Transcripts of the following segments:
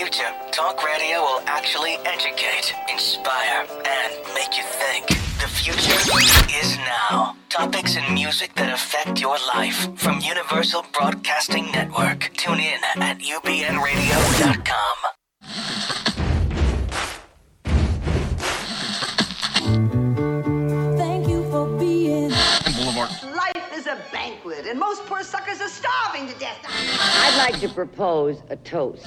future, talk radio will actually educate, inspire, and make you think. The future is now. Topics and music that affect your life from Universal Broadcasting Network. Tune in at ubnradio.com. Thank you for being. Life is a banquet, and most poor suckers are starving to death. I'd like to propose a toast.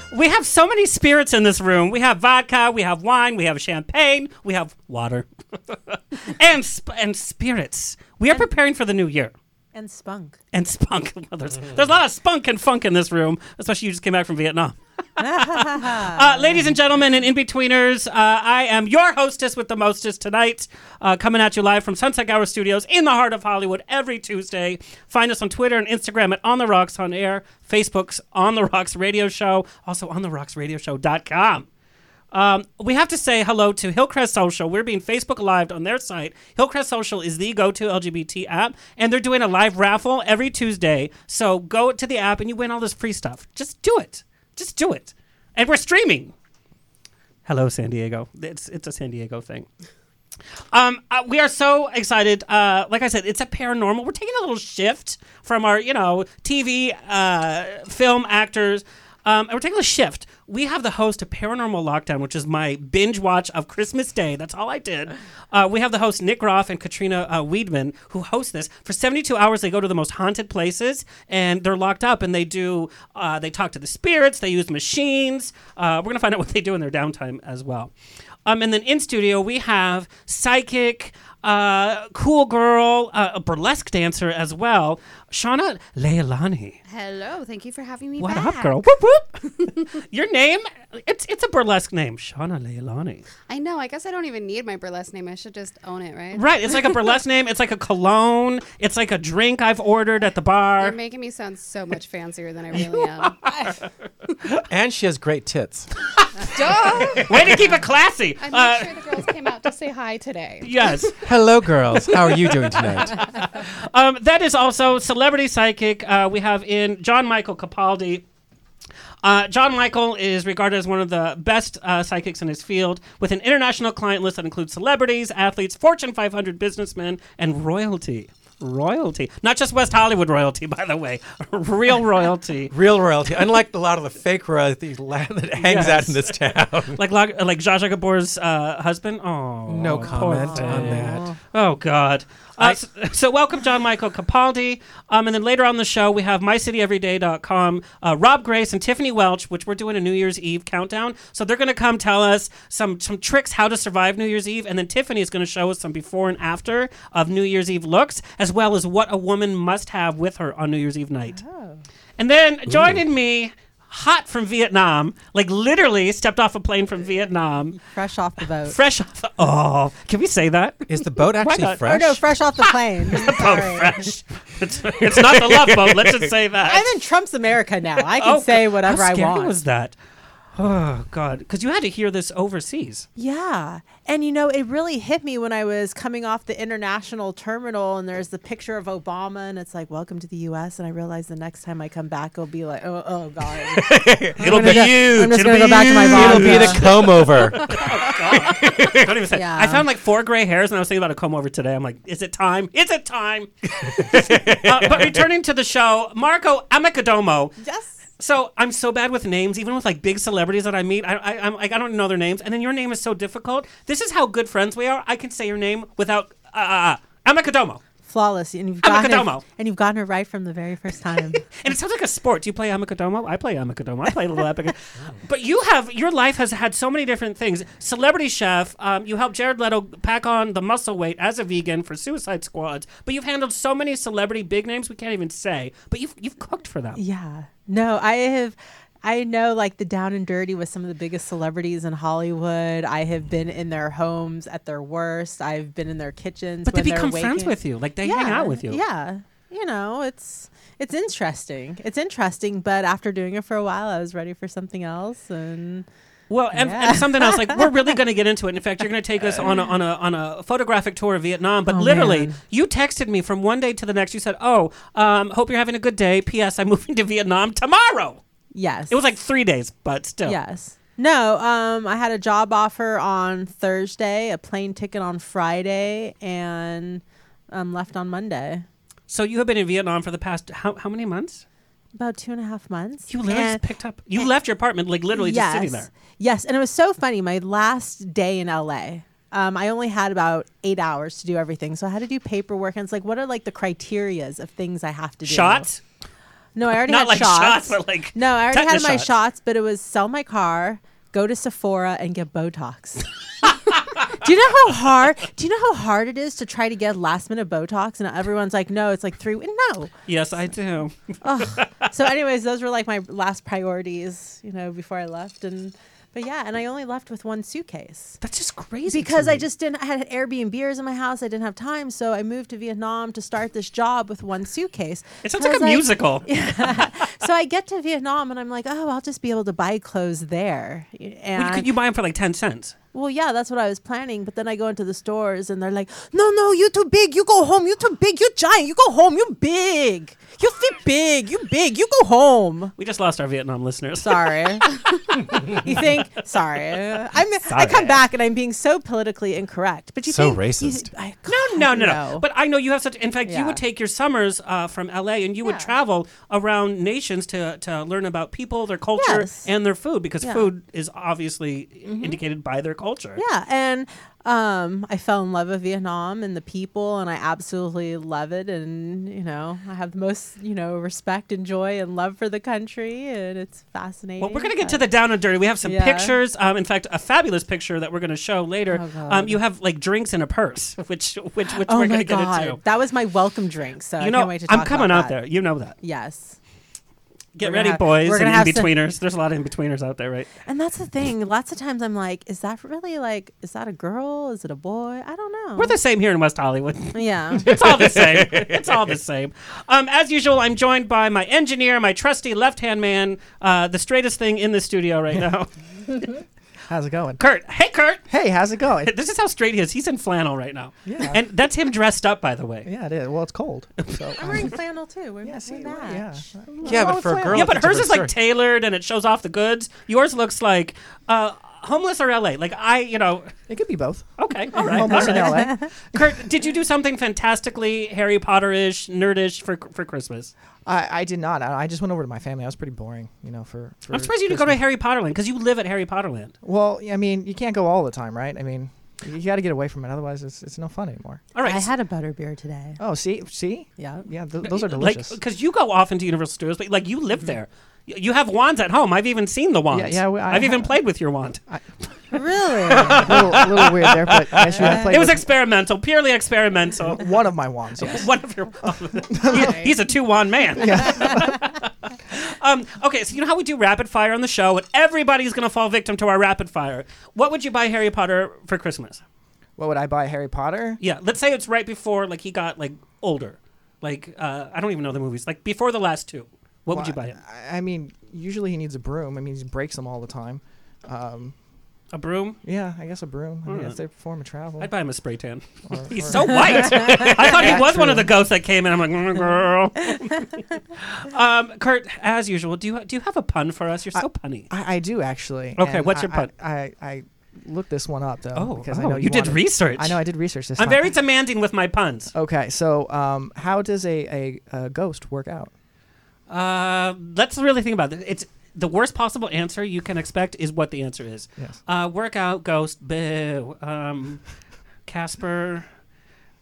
We have so many spirits in this room. We have vodka, we have wine, we have champagne, we have water, and sp- and spirits. We are preparing for the new year. And spunk. And spunk. Well, there's, there's a lot of spunk and funk in this room, especially you just came back from Vietnam. uh, ladies and gentlemen and in-betweeners, uh, I am your hostess with the mostest tonight, uh, coming at you live from Sunset Gower Studios in the heart of Hollywood every Tuesday. Find us on Twitter and Instagram at On The Rocks On Air, Facebook's On The Rocks Radio Show, also on The Rocks Radio Show.com. Um, we have to say hello to Hillcrest Social. We're being Facebook Live on their site. Hillcrest Social is the go-to LGBT app, and they're doing a live raffle every Tuesday. So go to the app and you win all this free stuff. Just do it. Just do it. And we're streaming. Hello, San Diego. It's it's a San Diego thing. Um, uh, we are so excited. Uh, like I said, it's a paranormal. We're taking a little shift from our, you know, TV, uh, film actors. Um, and we're taking a shift. We have the host of Paranormal Lockdown, which is my binge watch of Christmas Day. That's all I did. Uh, we have the host Nick Groff and Katrina uh, Weidman who host this for 72 hours. They go to the most haunted places and they're locked up and they do. Uh, they talk to the spirits. They use machines. Uh, we're gonna find out what they do in their downtime as well. Um, and then in studio we have psychic, uh, cool girl, uh, a burlesque dancer as well, Shana Leilani. Hello, thank you for having me What back. up, girl? Whoop whoop. Your name? It's it's a burlesque name, Shana Leilani. I know. I guess I don't even need my burlesque name. I should just own it, right? Right. It's like a burlesque name. It's like a cologne. It's like a drink I've ordered at the bar. You're making me sound so much fancier than I really am. And she has great tits. Duh! Way to keep it classy. I made Uh, sure the girls came out to say hi today. yes. Hello, girls. How are you doing tonight? Um, that is also celebrity psychic. Uh, we have in John Michael Capaldi. Uh, John Michael is regarded as one of the best uh, psychics in his field, with an international client list that includes celebrities, athletes, Fortune 500 businessmen, and royalty. Royalty, not just West Hollywood royalty, by the way, real royalty. Real royalty. Unlike a lot of the fake royalty that hangs out in this town. Like Lag- like Zsa Zsa Gabor's uh, husband. Oh, No comment on that. Oh God. Uh, so, so welcome John Michael Capaldi. Um, and then later on the show we have mycityeveryday.com, uh, Rob Grace and Tiffany Welch, which we're doing a New Year's Eve countdown. So they're going to come tell us some some tricks how to survive New Year's Eve, and then Tiffany is going to show us some before and after of New Year's Eve looks, as well as what a woman must have with her on New Year's Eve night. And then joining me. Hot from Vietnam, like literally stepped off a plane from Vietnam, Fresh off the boat. fresh off. The, oh, can we say that? Is the boat actually not? Oh, or fresh? no, fresh off the plane. Oh, Sorry. fresh. It's, it's not the love boat. Let's just say that. I'm in Trump's America now. I can Oh, say God. whatever How I scary want. was that? Oh God! Because you had to hear this overseas. Yeah. And you know, it really hit me when I was coming off the international terminal and there's the picture of Obama and it's like, welcome to the US. And I realized the next time I come back, it'll be like, oh, oh God. It'll be go- huge. I'm just It'll gonna go be back to my huge. vodka. It'll be the comb over. Don't even say. Yeah. I found like four gray hairs, and I was thinking about a comb over today. I'm like, is it time? Is it time? uh, but returning to the show, Mariko Amekodommo. yes. So I'm so bad with names, even with like big celebrities that I meet. I, I, I'm like, I don't know their names, and then your name is so difficult. This is how good friends we are. I can say your name without uh, uh, uh, Amekodommo. Flawless. And you've gotten it, and you've gotten it right from the very first time. And it sounds like a sport. Do you play Amekodommo? I play Amekodommo. I play a little Epic. But you have your life has had so many different things. Celebrity chef. Um, you helped Jared Leto pack on the muscle weight as a vegan for Suicide Squads. But you've handled so many celebrity big names we can't even say. But you've you've cooked for them. Yeah. No, I have I know like the down and dirty with some of the biggest celebrities in Hollywood. I have been in their homes at their worst. I've been in their kitchens. But they become friends with you. Like they hang out with you. Yeah. You know, it's it's interesting. It's interesting, but after doing it for a while, I was ready for something else and Well, and, Yeah. and something else. Like we're really going to get into it. In fact, you're going to take us on a, on a on a photographic tour of Vietnam. But Oh, literally, man. you texted me from one day to the next. You said, "Oh, um, hope you're having a good day. P.S. I'm moving to Vietnam tomorrow." Yes. It was like three days, but still. Yes. No, um, I had a job offer on Thursday, a plane ticket on Friday, and um, left on Monday. So you have been in Vietnam for the past how how many months? About two and a half months. You literally And- just picked up. You left your apartment, like literally just sitting there. Yes, and it was so funny. My last day in LA, um, I only had about eight hours to do everything, so I had to do paperwork. And it's like, what are like the criterias of things I have to do? Shots? No, I already Not had like shots. shots, but like no, I already had my shots. shots, but it was sell my car, go to Sephora, and get Botox. do you know how hard? Do you know how hard it is to try to get last minute Botox? And everyone's like, no, it's like three. No. Yes, I do. So, anyways, those were like my last priorities, you know, before I left, and. But yeah, and I only left with one suitcase. That's just crazy. Because I just didn't I had Airbnbs in my house. I didn't have time, so I moved to Vietnam to start this job with one suitcase. It sounds like a I- musical. so I get to Vietnam and I'm like, oh, I'll just be able to buy clothes there. And Well, Could you buy them for like ten cents? well, yeah, that's what I was planning. But then I go into the stores and they're like, no, no, you're too big. You go home. You're too big. You're giant. You go home. You're big. You fit big. You big. You go home. We just lost our Vietnam listeners. Sorry. you think? Sorry. I'm, I come back and I'm being so politically incorrect. But you So think, you- racist. I, No, no, no, no. know. But I know you have such. In fact, you would take your summers uh, from LA and you would travel around nations to to learn about people, their culture, Yes. and their food because Yeah. Mm-hmm. food is obviously indicated by their culture. Yeah, and um, I fell in love with Vietnam and the people, and I absolutely love it. And you know, I have the most you know respect and joy and love for the country, and it's fascinating. Well, we're going to get to the down and dirty. We have some Yeah. pictures. Um, in fact, a fabulous picture that we're going to show later. Oh, um, you have like drinks in a purse, which which which Oh we're going to get god, into. that was my welcome drink. So I You know, can't wait to talk about it. I'm coming out that. there. You know that. Yes. Get We're gonna ready, have- boys, we're and gonna have some- in-betweeners. There's a lot of in-betweeners out there, right? And that's the thing. Lots of times I'm like, is that really like, is that a girl? Is it a boy? I don't know. We're the same here in West Hollywood. yeah. It's all the same. It's all the same. Um, as usual, I'm joined by my engineer, my trusty left-hand man, uh, the straightest thing in the studio right now, How's it going? Kurt. Hey, Kurt. Hey, how's it going? This is how straight he is. He's in flannel right now. Yeah. And that's him dressed up, by the way. yeah, it is. Well, it's cold. So, I'm wearing flannel too. We're, yeah, we see, match. yeah. Yeah, but for a girl, yeah, but hers is like tailored and it shows off the goods. Yours looks like uh, homeless or LA. Like I, you know. It could be both. Okay, all right. Homeless all in right. LA. Kurt, did you do something fantastically Harry Potter-ish, nerdish for for Christmas? I, I did not. I, I just went over to my family. I was pretty boring, you know. For, for I'm surprised you didn't go to Christmas. Harry Potterland because you live at Harry Potterland. Well, I mean, you can't go all the time, right? I mean, you, got to get away from it. Otherwise, it's it's no fun anymore. All right. I had a butterbeer today. Oh, see, see, Yeah. yeah, th- those are Like, delicious. because you go often to Universal Studios, but like you live mm-hmm. there. Y- You have wands at home. I've even seen the wands. yeah, we- I I've even have- played with your wand. Really? a little, a little weird there, but yes, you have played It was with experimental, purely experimental. one of my wands. Yes. One of your, He- he's a two wand man. um, okay, so you know how we do rapid fire on the show, and everybody's gonna fall victim to our rapid fire. What would you buy Harry Potter for Christmas? What would I buy Harry Potter? Yeah, let's say it's right before like he got like older, like uh, I don't even know the movies, like before the last two. What would you buy him? I, I mean, usually he needs a broom. I mean, he breaks them all the time. Um, A broom? yeah, I guess a broom. I mean, Alright. it's their form of travel. I'd buy him a spray tan. Or- He's or- so white. I thought he Yeah, was one of the ghosts that came in. I'm like, "Mm, girl. um, Kurt, as usual, do you do you have a pun for us? You're so punny. I, I do actually. Okay, and what's I- your pun? I, I, I looked this one up though. Oh, because oh, I know you did wanted- research. I know I did research this I'm time. very demanding with my puns. Okay, so um, how does a, a, a ghost work out? Uh, let's really think about it. It's the worst possible answer you can expect is what the answer is. Yes. Uh, workout, ghost, boo. Um, Casper,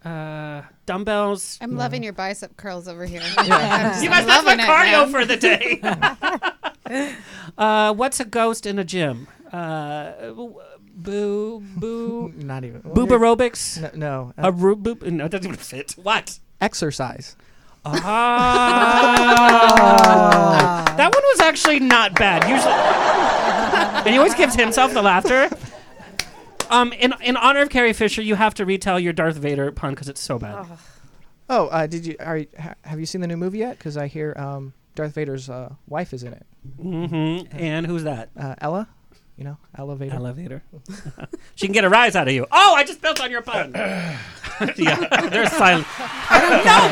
uh, dumbbells. I'm loving your bicep curls over here. You guys, that's my loving it, cardio for the day. uh, what's a ghost in a gym? Uh, boo, boo, Not even. boob aerobics. No, no A uh, boob, no, it doesn't even fit. What? exercise. Ah. that one was actually not bad. Usually, and he always gives himself the laughter. Um, in in honor of Carrie Fisher, you have to retell your Darth Vader pun because it's so bad. Oh, uh, did you? Are you, ha, have you seen the new movie yet? Because I hear um, Darth Vader's uh, wife is in it. Mm-hmm. And who's that? Uh, Ella. You know, elevator. Elevator. she can get a rise out of you. Oh, I just built on your pun. yeah, there's silence. No,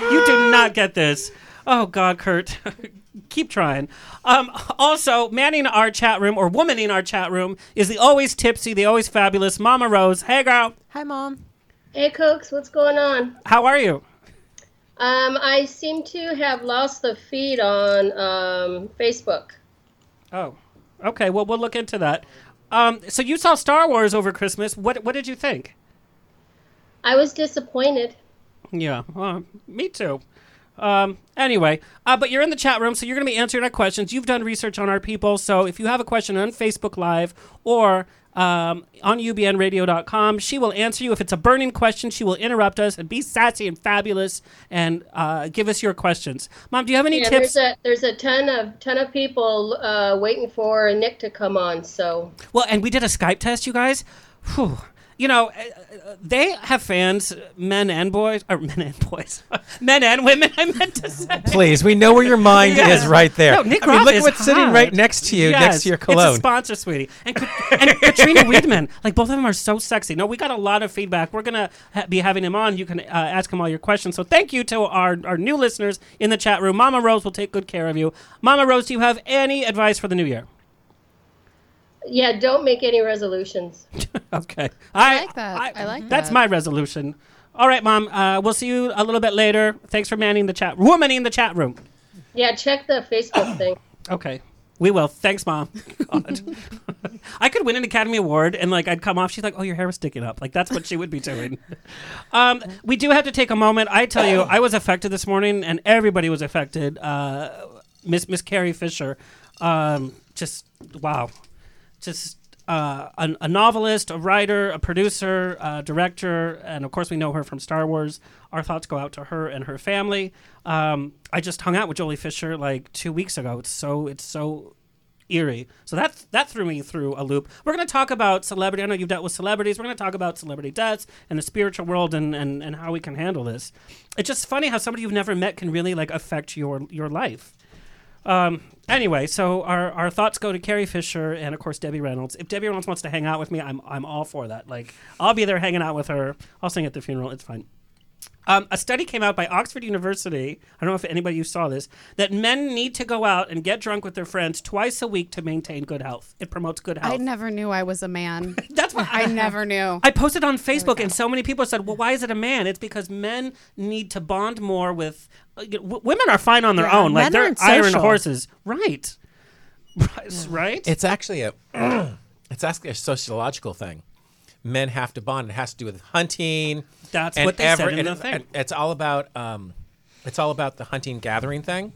Kurt, You do not get this. Oh God, Kurt. Keep trying. Um, also, manning our chat room or womaning our chat room is the always tipsy, the always fabulous Mama Rose. Hey, girl. Hi, mom. Hey, Cooks, what's going on? How are you? Um, I seem to have lost the feed on um, Facebook. Oh, okay. Well, we'll look into that. Um, so you saw Star Wars over Christmas. What What did you think? I was disappointed. Yeah, well, me too. Um, anyway, uh, but you're in the chat room, so you're going to be answering our questions. You've done research on our people, so if you have a question on Facebook Live or um, on ubnradio.com, she will answer you. If it's a burning question, she will interrupt us and be sassy and fabulous and uh, give us your questions. Mom, do you have any yeah, tips? there's a there's a ton of ton of people uh, waiting for Nick to come on. So Well, and we did a Skype test, you guys. Whew. You know, uh, uh, they have fans, men and boys, or men and boys, men and women. I meant to say. Please, we know where your mind Yes. is right there. No, Nick I mean, Roth look is at what's sitting right next to you, Yes, next to your cologne. It's a sponsor, sweetie. And, and Katrina Weidman, like both of them are so sexy. No, we got a lot of feedback. We're gonna ha- be having him on. You can uh, ask him all your questions. So thank you to our our new listeners in the chat room. Mama Rose will take good care of you. Mama Rose, do you have any advice for the new year? Yeah, don't make any resolutions. Okay, I like that. I, like That's that. my resolution. All right, Mom. Uh, we'll see you a little bit later. Thanks for manning the chat, womaning the chat room. Yeah, check the Facebook thing. Okay. We will. Thanks, Mom. God. I could win an Academy Award and like I'd come off. She's like, "Oh, your hair was sticking up." Like that's what she would be doing. um, we do have to take a moment. I tell you, I was affected this morning, and everybody was affected. Uh, Miss Miss Carrie Fisher, um, just wow, just uh, a, a novelist, a writer, a producer, a director, and of course we know her from Star Wars. Our thoughts go out to her and her family. Um, I just hung out with Joely Fisher like two weeks ago. It's so it's so eerie. So that that threw me through a loop. We're going to talk about celebrity. I know you've dealt with celebrities. We're going to talk about celebrity deaths and the spiritual world and, and, and how we can handle this. It's just funny how somebody you've never met can really like affect your your life. Um, anyway, so our, our thoughts go to Carrie Fisher and of course Debbie Reynolds. If Debbie Reynolds wants to hang out with me, I'm I'm all for that. Like I'll be there hanging out with her. I'll sing at the funeral. It's fine. Um, a study came out by Oxford University. I don't know if anybody you saw this. That men need to go out and get drunk with their friends twice a week to maintain good health. It promotes good health. I never knew I was a man. That's what I never knew. I posted on Facebook, and so many people said, "Well, why is it a man?" It's because men need to bond more with. Uh, w- women are fine on their Yeah, own, like men they're aren't iron horses, right? Right, right. It's actually a it's actually a sociological thing. Men have to bond. It has to do with hunting. That's and what they said every- in and the it- thing. It's all about um, it's all about the hunting gathering thing.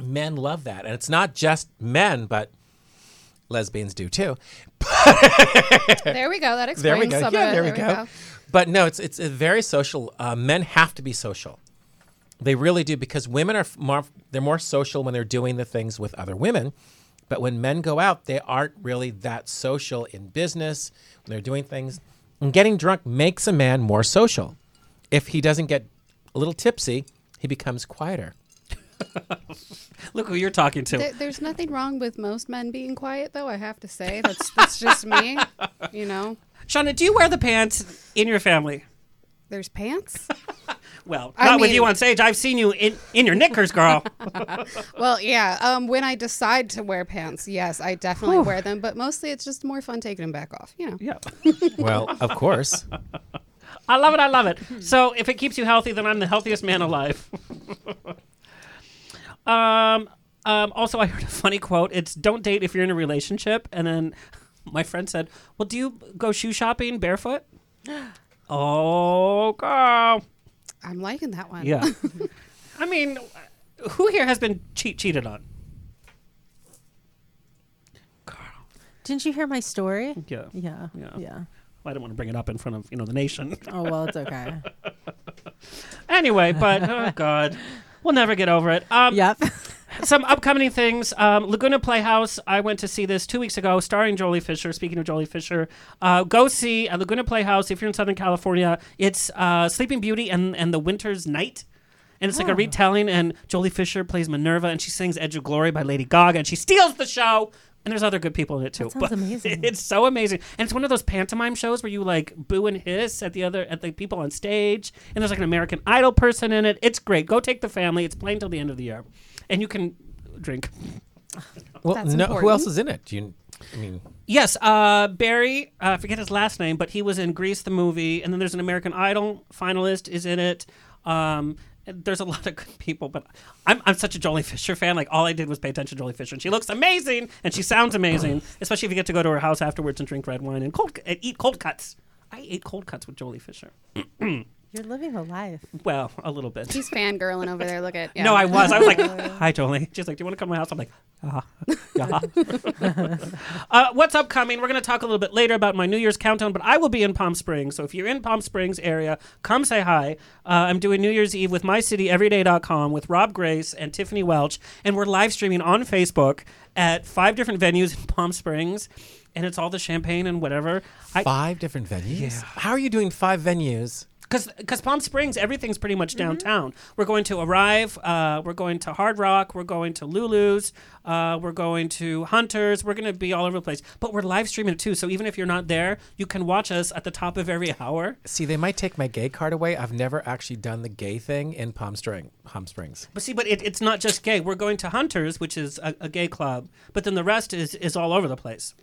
Men love that, and it's not just men, but lesbians do too. there we go. That explains There we go. some Yeah, of it. there we go. But no, it's it's a very social. Uh, men have to be social. They really do because women are more they're more social when they're doing the things with other women. But when men go out, they aren't really that social in business when they're doing things. And getting drunk makes a man more social. If he doesn't get a little tipsy, he becomes quieter. Look who you're talking to. There, there's nothing wrong with most men being quiet, though. I have to say that's that's just me. You know, Shana, do you wear the pants in your family? there's pants. Well, I not with you on stage. I've seen you in, in your knickers, girl. well, yeah. Um, when I decide to wear pants, yes, I definitely Whew. wear them. But mostly, it's just more fun taking them back off. You know. Yeah. Well, of course. I love it. I love it. So if it keeps you healthy, then I'm the healthiest man alive. um, um, also, I heard a funny quote. It's "Don't date if you're in a relationship." And then my friend said, "Well, do you go shoe shopping barefoot?" oh, girl. I'm liking that one. Yeah. I mean, who here has been cheat cheated on? Carl. Didn't you hear my story? Yeah. Yeah. Yeah. Yeah. I didn't want to bring it up in front of you know the nation. Oh well, it's okay. anyway, but oh god, we'll never get over it. Um, yep. Some upcoming things. Um, Laguna Playhouse. I went to see this two weeks ago, starring Joely Fisher. Speaking of Joely Fisher, uh, go see at Laguna Playhouse if you're in Southern California. It's uh, Sleeping Beauty and and the Winter's Night. And it's like a Oh. retelling, and Joely Fisher plays Minerva, and she sings "Edge of Glory" by Lady Gaga, and she steals the show. And there's other good people in it too. That sounds amazing. It's so amazing, and it's one of those pantomime shows where you like boo and hiss at the other at the people on stage, and there's like an American Idol person in it. It's great. Go take the family. It's playing till the end of the year, and you can drink. Well, That's no, who important. else is in it? Do you? I mean, Yes, uh, Barry. uh, I forget his last name, but he was in Grease the movie, and then there's an American Idol finalist is in it. Um, and there's a lot of good people, but I'm, I'm such a Joely Fisher fan. Like all I did was pay attention to Joely Fisher, and she looks amazing, and she sounds amazing, especially if you get to go to her house afterwards and drink red wine and cold and eat cold cuts. I ate cold cuts with Joely Fisher. You're living a life. Well, a little bit. He's fangirling over there. Look at. Yeah. No, I was. I was like, "Hi, Joely." She's like, "Do you want to come to my house?" I'm like, "Ah, yeah." uh, what's upcoming? We're going to talk a little bit later about my New Year's countdown, but I will be in Palm Springs. So if you're in Palm Springs area, come say hi. Uh, I'm doing New Year's Eve with MyCityEveryday.com with Rob Grace and Tiffany Welch, and we're live streaming on Facebook at five different venues in Palm Springs, and it's all the champagne and whatever. I, five different venues. Yeah. How are you doing five venues? Because Palm Springs, everything's pretty much downtown. We're going to Arrive. Uh, we're going to Hard Rock. We're going to Lulu's. Uh, we're going to Hunters. We're going to be all over the place. But we're live streaming it too. So even if you're not there, you can watch us at the top of every hour. See, they might take my gay card away. I've never actually done the gay thing in Palm Spring, Palm Springs. But see, but it, it's not just gay. We're going to Hunters, which is a, a gay club. But then the rest is is all over the place.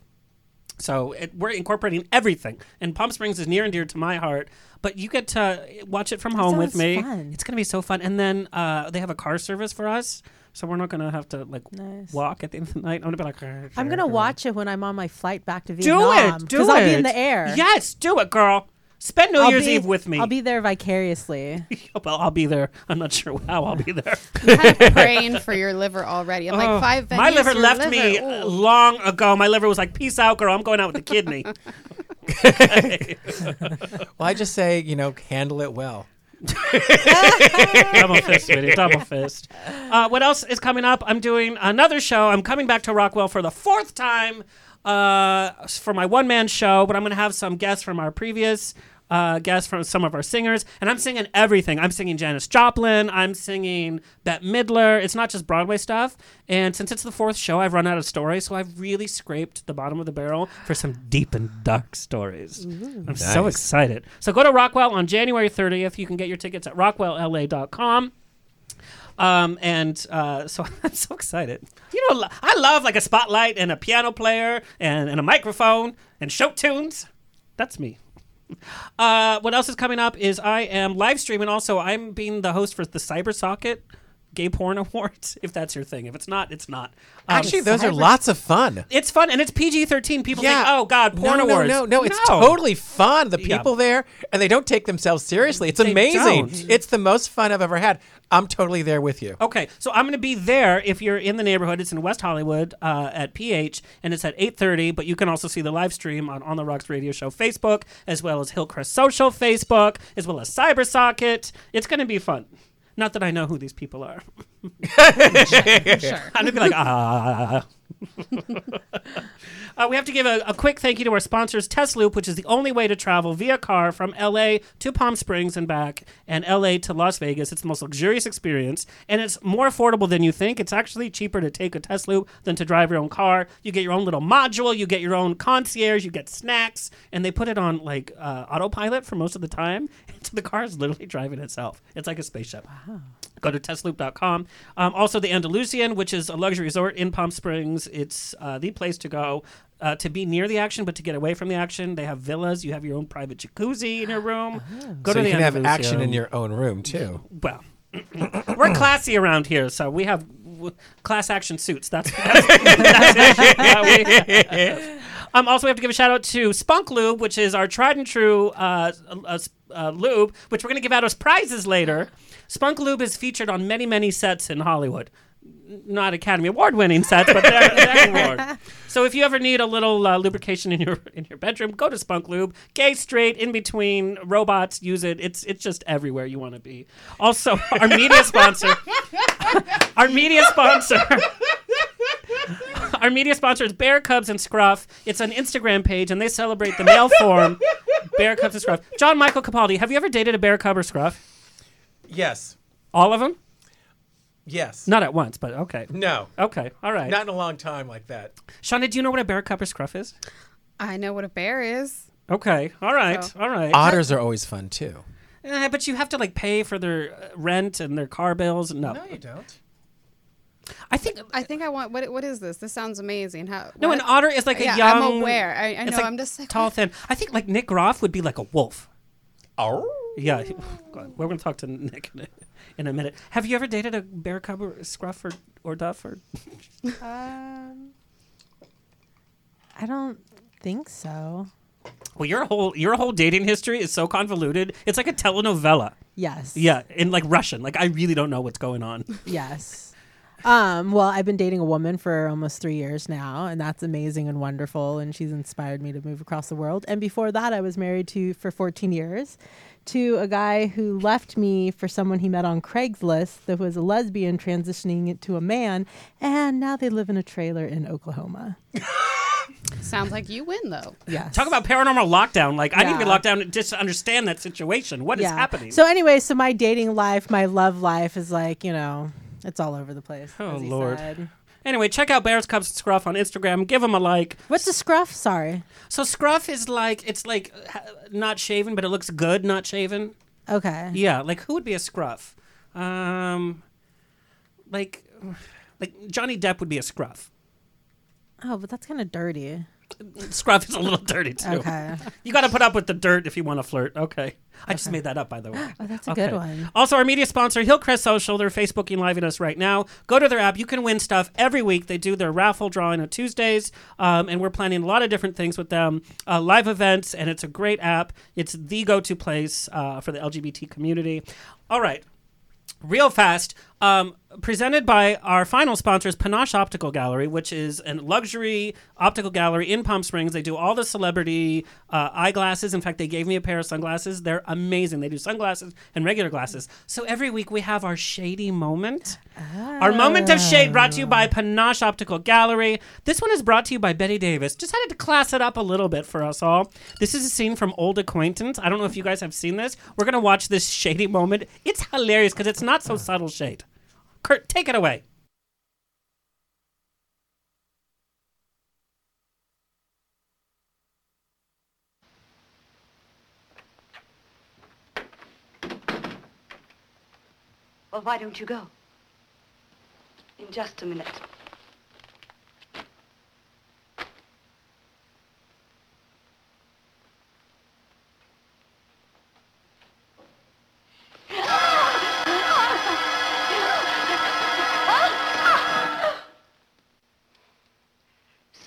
So it, we're incorporating everything, and Palm Springs is near and dear to my heart. But you get to watch it from home with me. fun. It's gonna be so fun. And then uh, they have a car service for us, so we're not gonna have to like Nice. walk at the end of the night. I'm gonna be like, I'm gonna watch it when I'm on my flight back to Vietnam. Do Vietnam. it, do it. Because I'll be in the air. Yes, do it, girl. Spend New I'll Year's be- Eve with me. I'll be there vicariously. well, I'll be there. I'm not sure how I'll be there. I'm praying for your liver already. I'm like Oh, five. My liver left liver, me ooh. long ago. My liver was like, "Peace out, girl. I'm going out with the kidney." Well, I just say, you know, handle it well. double fist, sweetie. Double fist. Uh, what else is coming up? I'm doing another show. I'm coming back to Rockwell for the fourth time uh, for my one man show, but I'm going to have some guests from our previous. Uh, guests from some of our singers, and I'm singing everything. I'm singing Janis Joplin. I'm singing Bette Midler. It's not just Broadway stuff. And since it's the fourth show, I've run out of stories, so I've really scraped the bottom of the barrel for some deep and dark stories. I'm so excited. So go to Rockwell on January 30th. You can get your tickets at rockwellla.com. Um, and uh, so I'm so excited. You know, I love like a spotlight and a piano player and, and a microphone and show tunes. That's me. Uh, what else is coming up is I am live streaming. Also, I'm being the host for the CyberSocket Gay Porn Awards. If that's your thing, if it's not, it's not. Um, Actually, those are lots of fun. It's fun and it's PG-13. People Yeah. think, "Oh God, porn no, no, awards." No, no, it's totally fun. The Yeah. people there, and they don't take themselves seriously. It's They amazing. don't. It's the most fun I've ever had. I'm totally there with you. Okay, so I'm going to be there if you're in the neighborhood. It's in West Hollywood uh, at PH, and it's at 8:30. But you can also see the live stream on On the Rocks Radio Show Facebook, as well as Hillcrest Social Facebook, as well as CyberSocket. It's going to be fun. Not that I know who these people are. Sure. I'm gonna be like ah. Uh, we have to give a, a quick thank you to our sponsors, Tesloop, which is the only way to travel via car from LA to Palm Springs and back, and LA to Las Vegas. It's the most luxurious experience, and it's more affordable than you think. It's actually cheaper to take a Tesloop than to drive your own car. You get your own little module, you get your own concierge, you get snacks, and they put it on like uh, autopilot for most of the time. So the car is literally driving itself. It's like a spaceship. Go to tesloop.com. Um, also, the Andalusian, which is a luxury resort in Palm Springs. It's uh, the place to go uh, to be near the action, but to get away from the action. They have villas. You have your own private jacuzzi in your room. Go so to you the can have action in your own room too. Well, we're classy around here, so we have w- class action suits. That's, that's, that's it. Um, also, we have to give a shout out to Spunk Lube, which is our tried and true uh, uh, uh, lube, which we're going to give out as prizes later. Spunk Lube is featured on many, many sets in Hollywood. not Academy Award winning sets, but they're, they're award. So if you ever need a little uh, lubrication in your in your bedroom, go to Spunk Lube. Gay, straight, in between, robots use it. It's it's just everywhere you want to be. Also, our media sponsor, our media sponsor. Our media sponsor is Bear Cubs and Scruff. It's an Instagram page, and they celebrate the male form, Bear Cubs and Scruff. John Michael Capaldi, have you ever dated a bear cub or scruff? Yes. All of them? Yes. Not at once, but okay. No. Okay, all right. Not in a long time like that. Shana, do you know what a bear cub or scruff is? I know what a bear is. Okay, all right, So- all right. Otters are always fun too. Eh, but you have to like pay for their uh, rent and their car bills. No, No, you don't. I think I think I want. What? What is this? This sounds amazing. How? no. An otter is like a yeah, young. I'm aware. I, I know. like I'm just like tall, thin. I think like Nick Groff would be like a wolf. Oh. Yeah, God, we're going to talk to Nick in a, in a minute. Have you ever dated a bear cub or scruff or or duff or? Um, I don't think so. Well, your whole your whole dating history is so convoluted. It's like a telenovela. Yes. Yeah, in like Russian. Like I really don't know what's going on. Yes. Um, well, I've been dating a woman for almost three years now, and that's amazing and wonderful. And she's inspired me to move across the world. And before that, I was married to for 14 years to a guy who left me for someone he met on Craigslist that was a lesbian transitioning into a man, and now they live in a trailer in Oklahoma. Sounds like you win though. Yeah. Talk about paranormal lockdown. Like I need to be locked down just to understand that situation. What is happening? So anyway, so my dating life, my love life is like, you know, it's all over the place. Oh, as he Lord. said. Anyway, check out Bears Cubs and Scruff on Instagram. Give them a like. What's a scruff? Sorry. So Scruff is like it's like uh, not shaven, but it looks good not shaven. Okay. Yeah, like who would be a Scruff? Um, like like Johnny Depp would be a Scruff. Oh, but that's kind of dirty. Scruff is a little dirty too. Okay. You got to put up with the dirt if you want to flirt. Okay. I just made that up, by the way. Oh, that's a good one. Also, our media sponsor, Hillcrest Social, they're Facebooking live at us right now. Go to their app. You can win stuff every week. They do their raffle drawing on Tuesdays, um, and we're planning a lot of different things with them. Uh, live events, and it's a great app. It's the go-to place uh, for the LGBT community. All right. Real fast, um, presented by our final sponsors, Panache Optical Gallery, which is a luxury optical gallery in Palm Springs. They do all the celebrity uh, eyeglasses. In fact, they gave me a pair of sunglasses. They're amazing. They do sunglasses and regular glasses. So every week we have our shady moment. Our moment of shade brought to you by Panache Optical Gallery. This one is brought to you by Bette Davis. Just had to class it up a little bit for us all. This is a scene from Old Acquaintance. I don't know if you guys have seen this. We're going to watch this shady moment. It's hilarious because it's not so subtle shade. Kurt, take it away. Well, why don't you go? In just a minute.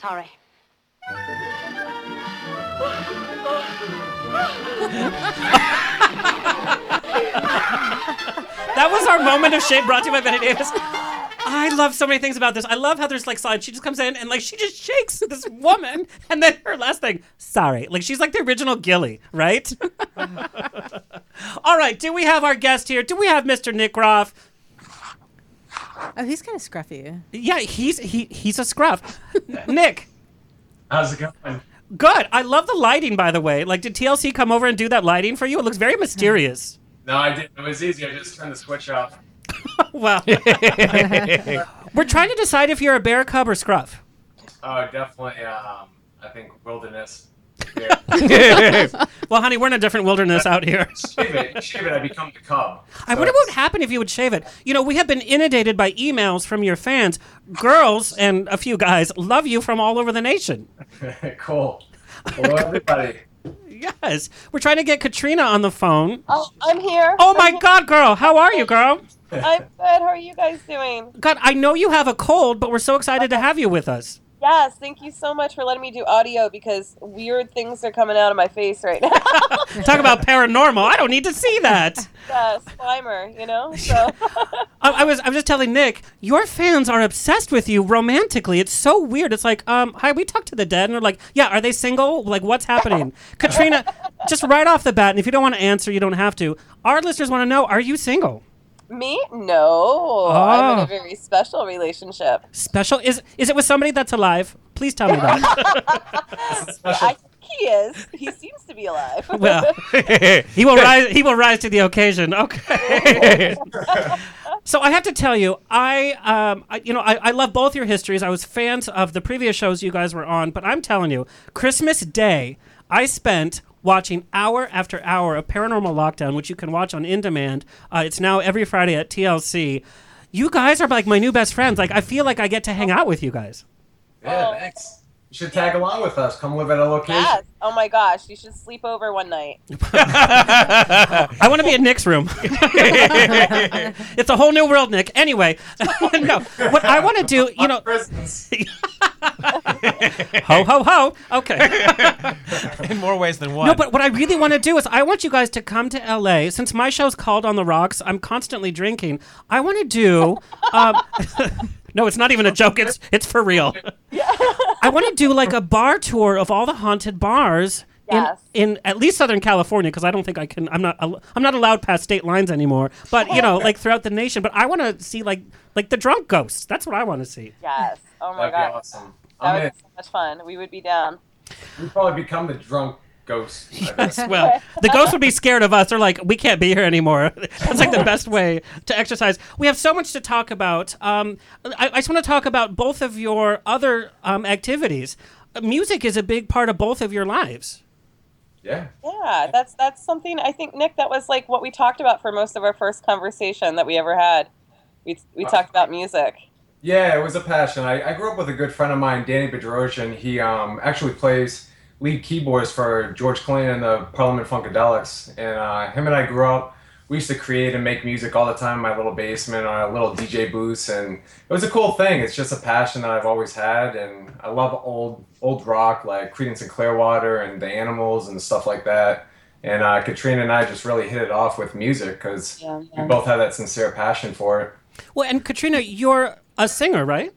Sorry. That was our moment of shame brought to you by Bette Davis. I love so many things about this. I love how there's like slides. She just comes in and like she just shakes this woman, and then her last thing, sorry, like she's like the original Gilly, right? All right, do we have our guest here? Do we have Mr. Nick Groff? Oh, he's kind of scruffy. Yeah, he's he he's a scruff. Nick, How's it going? good. I love the lighting, by the way. Like, did TLC come over and do that lighting for you? It looks very mysterious. No, I didn't. It was easy. I just turned the switch off. Well, we're trying to decide if you're a bear cub or scruff. Oh, definitely. Um, I think wilderness. well, honey, we're in a different wilderness out here. shave it. Shave it. I become the cub. I wonder what would happen if you would shave it. You know, we have been inundated by emails from your fans. Girls and a few guys love you from all over the nation. cool. Hello, everybody. Yes. We're trying to get Katrina on the phone. Oh, I'm here. Oh my God, girl. How are you, girl? I'm good. How are you guys doing? God, I know you have a cold, but we're so excited to have you with us. Yes, thank you so much for letting me do audio because weird things are coming out of my face right now. Talk about paranormal. I don't need to see that. yeah, Slimer, you know? So I, I was I was just telling Nick, your fans are obsessed with you romantically. It's so weird. It's like, um, hi, we talked to the dead, and they're like, yeah, are they single? Like, what's happening? Katrina, just right off the bat, and if you don't want to answer, you don't have to. Our listeners want to know, are you single? Me? No. I'm in Oh. a very special relationship. Special is is it with somebody that's alive? Please tell me that. I think he is. He seems to be alive. well, he will rise. He will rise to the occasion. Okay. so I have to tell you, I, um, I you know, I, I love both your histories. I was fans of the previous shows you guys were on, but I'm telling you, Christmas Day, I spent watching hour after hour of Paranormal Lockdown, which you can watch on in demand. Uh, it's now every Friday at TLC. You guys are like my new best friends. Like I feel like I get to hang out with you guys. Yeah, thanks. You should tag along with us. Come live at a location. Yes. Oh my gosh, you should sleep over one night. I want to be in Nick's room. it's a whole new world, Nick. Anyway, no, what I want to do, you know, ho ho ho. Okay. In more ways than one. No, but what I really want to do is I want you guys to come to LA. Since my show's called On the Rocks, I'm constantly drinking. I want to do. Um, no, it's not even a joke. It's it's for real. I want to do like a bar tour of all the haunted bars. Yes. In, in at least Southern California, because I don't think I can. I'm not. I'm not allowed past state lines anymore. But you know, like throughout the nation. But I want to see like like the drunk ghosts. That's what I want to see. Yes. Oh my That'd be god. awesome. That I'm would in. be so much fun. We would be down. We'd probably become the drunk ghost. I bet. well, the ghosts would be scared of us. They're like, we can't be here anymore. That's like the best way to exercise. We have so much to talk about. Um, I, I just want to talk about both of your other um, activities. Uh, Music is a big part of both of your lives. Yeah. Yeah, that's that's something I think Nick that was like what we talked about for most of our first conversation that we ever had. We we talked about music. Yeah, it was a passion. I, I grew up with a good friend of mine, Danny Bedrosian. He um, actually plays lead keyboards for George Clinton and the Parliament Funkadelics. And uh, him and I grew up. We used to create and make music all the time in my little basement on a little DJ booth, and it was a cool thing. It's just a passion that I've always had, and I love old old rock like Creedence and Clearwater and the Animals and stuff like that. And uh, Katrina and I just really hit it off with music because Yeah, we both have that sincere passion for it. Well, and Katrina, you're a singer, right?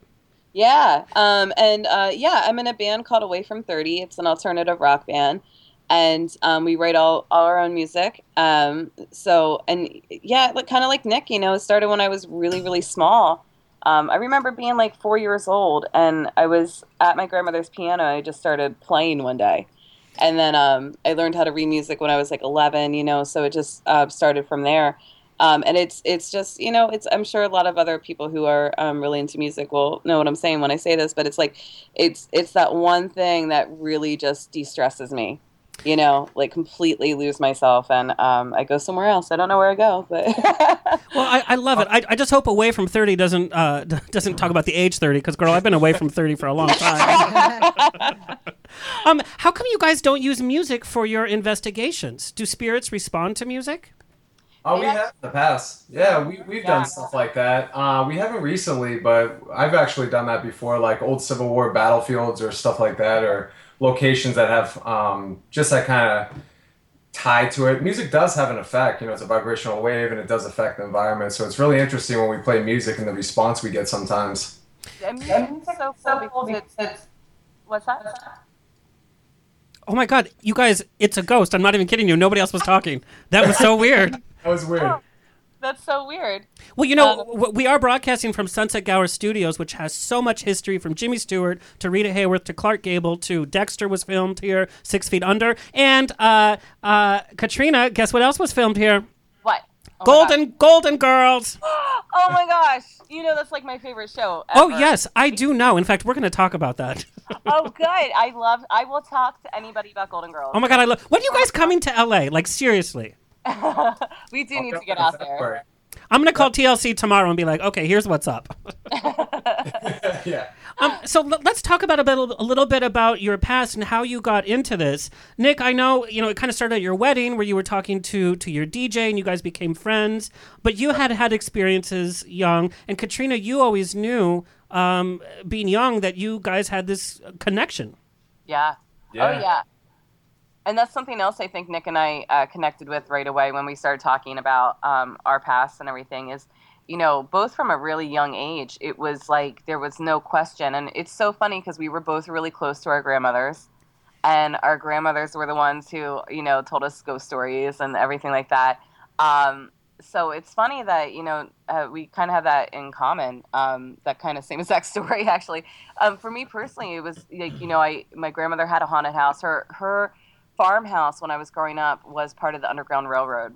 Yeah. Um, and uh, yeah, I'm in a band called Away from 30. It's an alternative rock band. And um, we write all, all our own music. Um, so, and yeah, like, kind of like Nick, you know, it started when I was really, really small. Um, I remember being like four years old and I was at my grandmother's piano. I just started playing one day. And then um, I learned how to read music when I was like 11, you know, so it just uh, started from there. Um, and it's it's just you know it's I'm sure a lot of other people who are um, really into music will know what I'm saying when I say this, but it's like it's it's that one thing that really just de-stresses me, you know, like completely lose myself and um, I go somewhere else. I don't know where I go, but Well, I, I love it. I, I just hope away from thirty doesn't uh, doesn't talk about the age thirty because girl, I've been away from thirty for a long time. um, how come you guys don't use music for your investigations? Do spirits respond to music? Oh, we have in the past. Yeah, we, we've done stuff like that. Uh, we haven't recently, but I've actually done that before, like old Civil War battlefields or stuff like that, or locations that have um, just that kind of tie to it. Music does have an effect. You know, it's a vibrational wave and it does affect the environment. So it's really interesting when we play music and the response we get sometimes. I mean, it's so cool because it's what's that? Oh my god, you guys, it's a ghost. I'm not even kidding you. Nobody else was talking. That was so weird. That was weird. That's so weird. Well, you know, w- we are broadcasting from Sunset Gower Studios, which has so much history from Jimmy Stewart to Rita Hayworth to Clark Gable to Dexter was filmed here, Six Feet Under. And uh, uh, Katrina, guess what else was filmed here? What? Oh Golden Golden Girls. Oh my gosh! You know that's like my favorite show. Oh, yes, I do know. In fact, we're going to talk about that. oh, good. I love. I will talk to anybody about Golden Girls. Oh my god, I love. When are you guys coming to LA? Like seriously. we do need to get out there. I'm gonna call TLC tomorrow and be like, okay, here's what's up. yeah. Um, so l- let's talk about a, bit, a little bit about your past and how you got into this. Nick, I know you know it kind of started at your wedding where you were talking to to your DJ and you guys became friends. But you had had experiences young, and Katrina, you always knew um, being young that you guys had this connection. Yeah. Yeah. Oh yeah. And that's something else I think Nick and I uh, connected with right away when we started talking about um, our past and everything. Is you know both from a really young age, it was like there was no question, and it's so funny because we were both really close to our grandmothers, and our grandmothers were the ones who you know told us ghost stories and everything like that. Um, so it's funny that you know uh, we kind of have that in common um, that kind of same exact story actually um, for me personally it was like you know i my grandmother had a haunted house her her farmhouse when i was growing up was part of the underground railroad.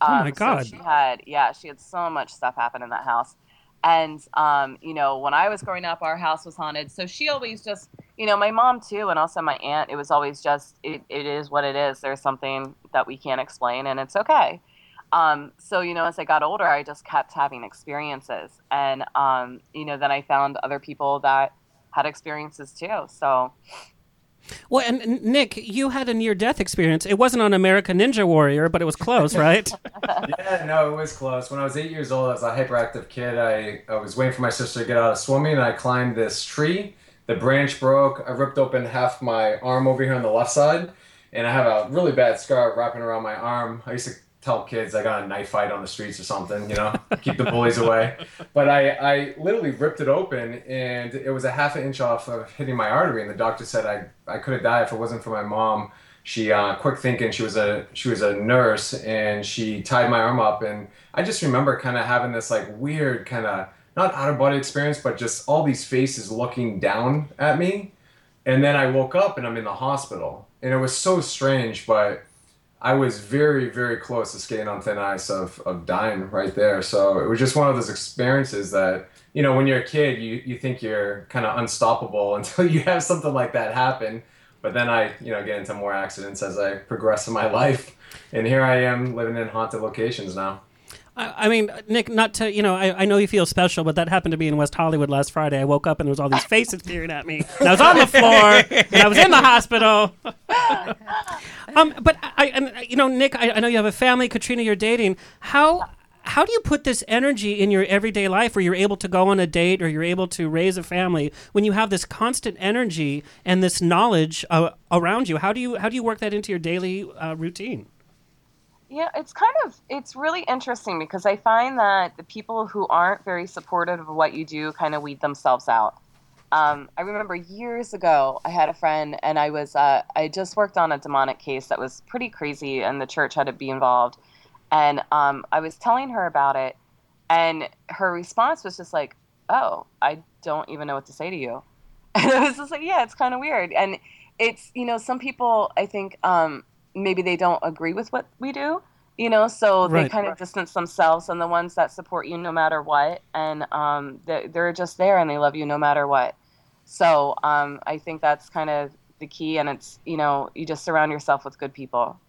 Oh my Um, God. so she had yeah she had so much stuff happen in that house. And um, you know when i was growing up our house was haunted. So she always just you know my mom too and also my aunt it was always just it, it is what it is. There's something that we can't explain and it's okay. Um, so you know as i got older i just kept having experiences. And um, you know then i found other people that had experiences too. So Well, and Nick, you had a near-death experience. It wasn't on American Ninja Warrior, but it was close, right? yeah, no, it was close. When I was eight years old, I was a hyperactive kid. I, I was waiting for my sister to get out of swimming, and I climbed this tree. The branch broke. I ripped open half my arm over here on the left side, and I have a really bad scar wrapping around my arm. I used to tell kids I got a knife fight on the streets or something, you know, keep the bullies away. But I, I literally ripped it open, and it was a half an inch off of hitting my artery. And the doctor said I, I could have died if it wasn't for my mom she uh, quick thinking she was a she was a nurse and she tied my arm up and i just remember kind of having this like weird kind of not out of body experience but just all these faces looking down at me and then i woke up and i'm in the hospital and it was so strange but i was very very close to skating on thin ice of, of dying right there so it was just one of those experiences that you know when you're a kid you, you think you're kind of unstoppable until you have something like that happen but then I, you know, get into more accidents as I progress in my life, and here I am living in haunted locations now. I, I mean, Nick, not to you know, I, I know you feel special, but that happened to me in West Hollywood last Friday. I woke up and there was all these faces peering at me. And I was on the floor and I was in the hospital. Um, but I, and you know, Nick, I, I know you have a family. Katrina, you're dating. How how do you put this energy in your everyday life where you're able to go on a date or you're able to raise a family when you have this constant energy and this knowledge uh, around you? How do you how do you work that into your daily uh, routine? Yeah, it's kind of it's really interesting because I find that the people who aren't very supportive of what you do kind of weed themselves out. Um, I remember years ago, I had a friend, and I was uh, I just worked on a demonic case that was pretty crazy, and the church had to be involved. And um, I was telling her about it, and her response was just like, "Oh, I don't even know what to say to you." And I was just like, "Yeah, it's kind of weird." And it's you know, some people I think um, maybe they don't agree with what we do, you know, so they Right. kind of distance themselves and the ones that support you no matter what, and um, they, they're just there and they love you no matter what. So um, I think that's kind of the key, and it's you know, you just surround yourself with good people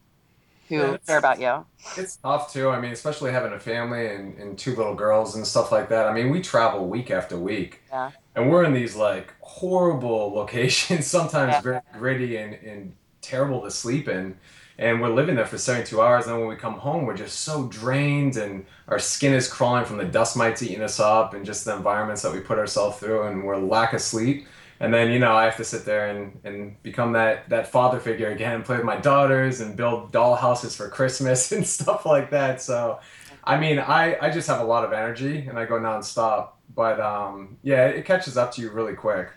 who Yeah, care about you. It's tough too. I mean, especially having a family and, and two little girls and stuff like that. I mean, we travel week after week. Yeah. And we're in these like horrible locations, sometimes Yeah. very gritty and, and terrible to sleep in. And we're living there for 72 hours. And then when we come home, we're just so drained and our skin is crawling from the dust mites eating us up and just the environments that we put ourselves through. And we're lack of sleep. And then, you know, I have to sit there and, and become that, that father figure again and play with my daughters and build doll houses for Christmas and stuff like that. So, I mean, I, I just have a lot of energy and I go nonstop. But um, yeah, it catches up to you really quick.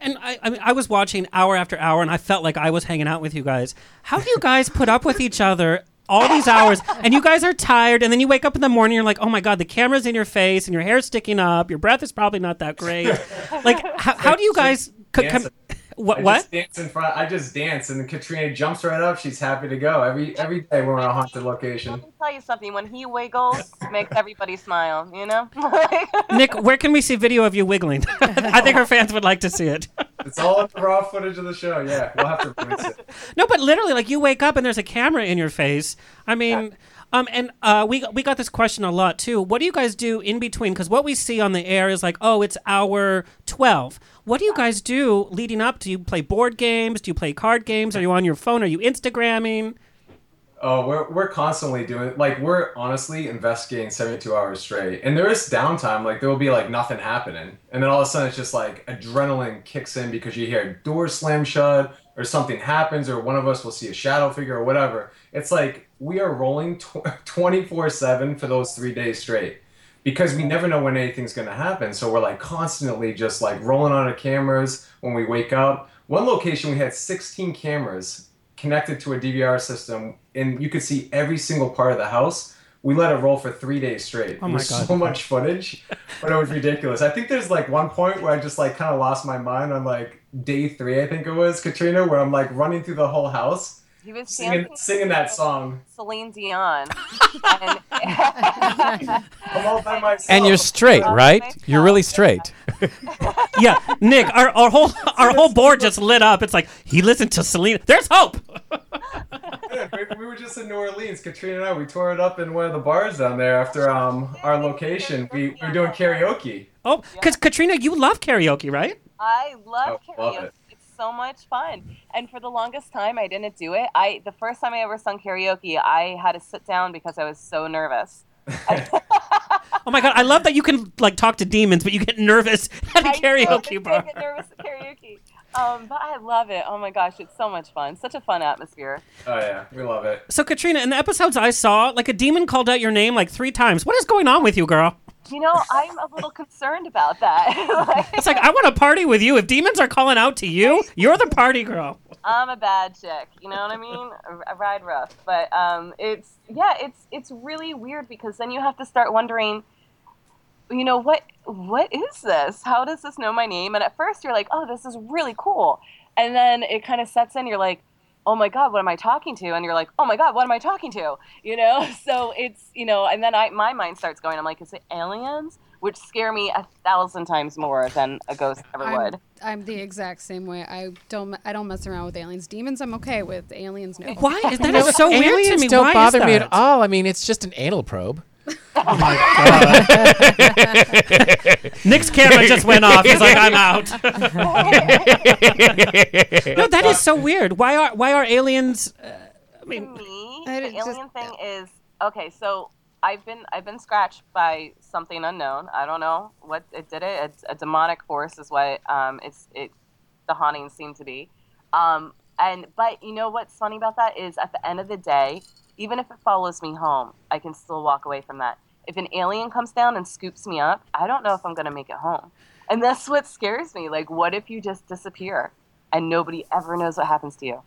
And I, I mean, I was watching hour after hour, and I felt like I was hanging out with you guys. How do you guys put up with each other all these hours? And you guys are tired, and then you wake up in the morning, and you're like, oh my god, the camera's in your face, and your hair's sticking up, your breath is probably not that great. Like, how, how do you guys? Com- Dance- what? I What? Just dance in front. I just dance, and Katrina jumps right up. She's happy to go every every day we're on a haunted location. Let me tell you something. When he wiggles, makes everybody smile. You know. Nick, where can we see video of you wiggling? I think our fans would like to see it. It's all in the raw footage of the show. Yeah, we'll have to release it. No, but literally, like you wake up and there's a camera in your face. I mean, um, and uh, we we got this question a lot too. What do you guys do in between? Because what we see on the air is like, oh, it's hour twelve. What do you guys do leading up? Do you play board games? Do you play card games? Are you on your phone? Are you Instagramming? Oh, we're we're constantly doing like we're honestly investigating 72 hours straight. And there is downtime, like there will be like nothing happening. And then all of a sudden it's just like adrenaline kicks in because you hear doors slam shut or something happens or one of us will see a shadow figure or whatever. It's like we are rolling 24/7 for those 3 days straight because we never know when anything's going to happen. So we're like constantly just like rolling on our cameras when we wake up. One location we had 16 cameras connected to a DVR system, and you could see every single part of the house. We let it roll for three days straight. Oh my God. so much footage, but it was ridiculous. I think there's like one point where I just like kind of lost my mind on like day three, I think it was Katrina, where I'm like running through the whole house, He was singing singing that song. Celine Dion. and I'm all by myself. And you're straight, right? You're really straight. yeah, Nick, our, our whole our whole board just lit up. It's like he listened to Celine. There's hope. Yeah, we, we were just in New Orleans. Katrina and I, we tore it up in one of the bars down there after um our location. We, we were doing karaoke. Oh, because Katrina, you love karaoke, right? I love love karaoke. it. It's so much fun. And for the longest time, I didn't do it. I the first time I ever sung karaoke, I had to sit down because I was so nervous. Oh my god, I love that you can like talk to demons, but you get nervous at a I karaoke know, I bar. get nervous at karaoke. Um, but I love it. Oh my gosh, it's so much fun. Such a fun atmosphere. Oh yeah, we love it. So Katrina, in the episodes I saw, like a demon called out your name like three times. What is going on with you, girl? You know, I'm a little concerned about that. It's like I want to party with you. If demons are calling out to you, you're the party girl. I'm a bad chick. You know what I mean? I ride rough, but um, it's yeah, it's it's really weird because then you have to start wondering, you know, what what is this? How does this know my name? And at first you're like, oh, this is really cool, and then it kind of sets in. You're like, oh my god, what am I talking to? And you're like, oh my god, what am I talking to? You know, so it's you know, and then I my mind starts going. I'm like, is it aliens? Which scare me a thousand times more than a ghost ever I'm, would. I'm the exact same way. I don't I don't mess around with aliens. Demons, I'm okay with. Aliens, no. Why is You know, aliens don't bother me at all. I mean, it's just an anal probe. Nick's camera just went off. He's like, I'm out. no, that is so weird. Why are why are aliens? Uh, I mean, me, the alien thing is okay. So I've been I've been scratched by something unknown. I don't know what it did. It it's a demonic force is what um it's it the hauntings seem to be. Um and but you know what's funny about that is at the end of the day, even if it follows me home, I can still walk away from that. If an alien comes down and scoops me up, I don't know if I'm gonna make it home. And that's what scares me. Like, what if you just disappear and nobody ever knows what happens to you?